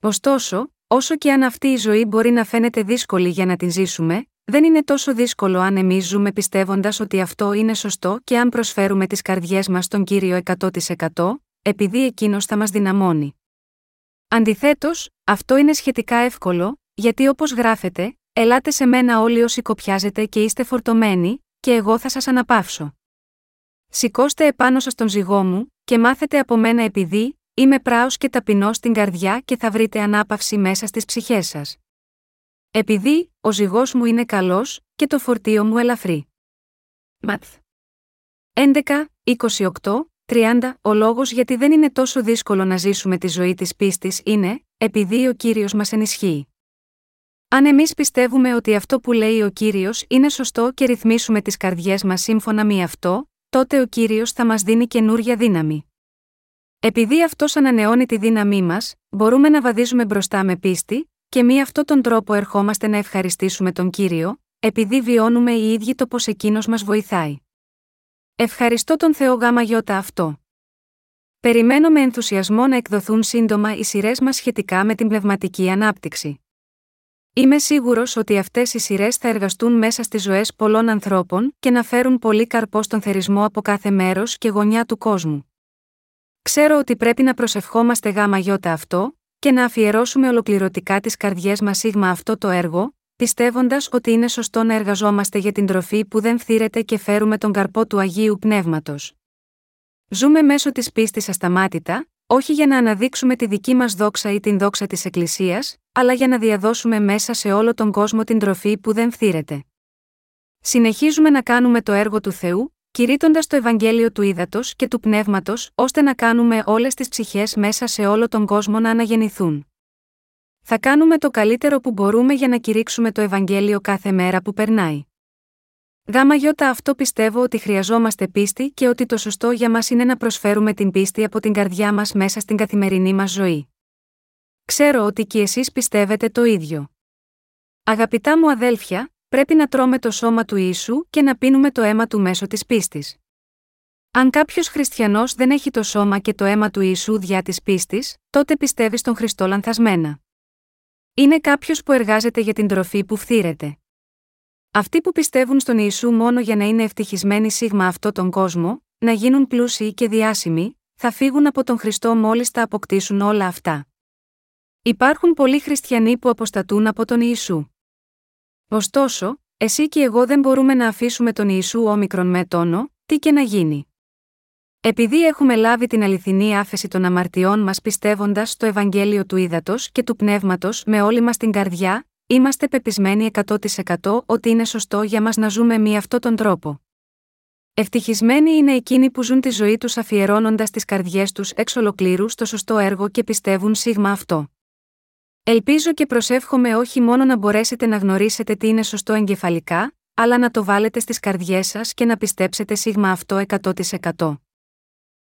Ωστόσο, όσο και αν αυτή η ζωή μπορεί να φαίνεται δύσκολη για να την ζήσουμε, δεν είναι τόσο δύσκολο αν εμείς ζούμε πιστεύοντας ότι αυτό είναι σωστό και αν προσφέρουμε τις καρδιές μας στον κύριο 100%, επειδή εκείνος θα μας δυναμώνει. Αντιθέτως, αυτό είναι σχετικά εύκολο, γιατί όπως γράφεται, Ελάτε σε μένα όλοι όσοι κοπιάζετε και είστε φορτωμένοι, και εγώ θα σας αναπαύσω. Σηκώστε επάνω σας τον ζυγό μου, και μάθετε από μένα επειδή, είμαι πράος και ταπεινός στην καρδιά και θα βρείτε ανάπαυση μέσα στις ψυχές σας. Επειδή, ο ζυγός μου είναι καλός, και το φορτίο μου ελαφρύ. Ματθ. 11, 28, 30 Ο λόγος γιατί δεν είναι τόσο δύσκολο να ζήσουμε τη ζωή της πίστης είναι, επειδή ο κύριος μας ενισχύει. Αν εμείς πιστεύουμε ότι αυτό που λέει ο κύριος είναι σωστό και ρυθμίσουμε τις καρδιές μας σύμφωνα με αυτό, τότε ο κύριος θα μας δίνει καινούρια δύναμη. Επειδή αυτός ανανεώνει τη δύναμή μας, μπορούμε να βαδίζουμε μπροστά με πίστη, και με αυτόν τον τρόπο ερχόμαστε να ευχαριστήσουμε τον κύριο, επειδή βιώνουμε οι ίδιοι το πώ εκείνος μας βοηθάει. Ευχαριστώ τον Θεό Γάμα Γιώτα αυτό. Περιμένω με ενθουσιασμό να εκδοθούν σύντομα οι σειρές μας σχετικά με την πνευματική ανάπτυξη. Είμαι σίγουρος ότι αυτές οι σειρές θα εργαστούν μέσα στις ζωές πολλών ανθρώπων και να φέρουν πολύ καρπό στον θερισμό από κάθε μέρος και γωνιά του κόσμου. Ξέρω ότι πρέπει να προσευχόμαστε γάμα γιώτα αυτό, και να αφιερώσουμε ολοκληρωτικά τις καρδιές μας σίγμα αυτό το έργο, πιστεύοντας ότι είναι σωστό να εργαζόμαστε για την τροφή που δεν φθήρεται και φέρουμε τον καρπό του Αγίου Πνεύματος. Ζούμε μέσω της πίστης ασταμάτητα, όχι για να αναδείξουμε τη δική μας δόξα ή την δόξα της Εκκλησίας, αλλά για να διαδώσουμε μέσα σε όλο τον κόσμο την τροφή που δεν φθήρεται. Συνεχίζουμε να κάνουμε το έργο του Θεού, κηρύττοντας το Ευαγγέλιο του Ήδατος και του Πνεύματος, ώστε να κάνουμε όλες τις ψυχές μέσα σε όλο τον κόσμο να αναγεννηθούν. Θα κάνουμε το καλύτερο που μπορούμε για να κηρύξουμε το Ευαγγέλιο κάθε μέρα που περνάει. Γάμα γιώτα αυτό πιστεύω ότι χρειαζόμαστε πίστη και ότι το σωστό για μας είναι να προσφέρουμε την πίστη από την καρδιά μας μέσα στην καθημερινή μας ζωή. Ξέρω ότι και εσείς πιστεύετε το ίδιο. Αγαπητά μου αδέλφια, πρέπει να τρώμε το σώμα του Ιησού και να πίνουμε το αίμα του μέσω της πίστης. Αν κάποιος χριστιανός δεν έχει το σώμα και το αίμα του Ιησού διά της πίστης, τότε πιστεύει στον Χριστό λανθασμένα. Είναι κάποιος που εργάζεται για την τροφή που φθήρεται. Αυτοί που πιστεύουν στον Ιησού μόνο για να είναι ευτυχισμένοι σίγμα αυτό τον κόσμο, να γίνουν πλούσιοι και διάσημοι, θα φύγουν από τον Χριστό μόλις τα αποκτήσουν όλα αυτά. Υπάρχουν πολλοί χριστιανοί που αποστατούν από τον Ιησού. Ωστόσο, εσύ και εγώ δεν μπορούμε να αφήσουμε τον Ιησού όμικρον με τόνο, τι και να γίνει. Επειδή έχουμε λάβει την αληθινή άφεση των αμαρτιών μας πιστεύοντας στο Ευαγγέλιο του Ήδατος και του Πνεύματος με όλη μας την καρδιά, Είμαστε πεπισμένοι 100% ότι είναι σωστό για μας να ζούμε με αυτόν τον τρόπο. Ευτυχισμένοι είναι εκείνοι που ζουν τη ζωή τους αφιερώνοντας τις καρδιές τους εξ ολοκλήρου στο σωστό έργο και πιστεύουν σίγμα αυτό. Ελπίζω και προσεύχομαι όχι μόνο να μπορέσετε να γνωρίσετε τι είναι σωστό εγκεφαλικά, αλλά να το βάλετε στις καρδιές σας και να πιστέψετε σίγμα αυτό 100%.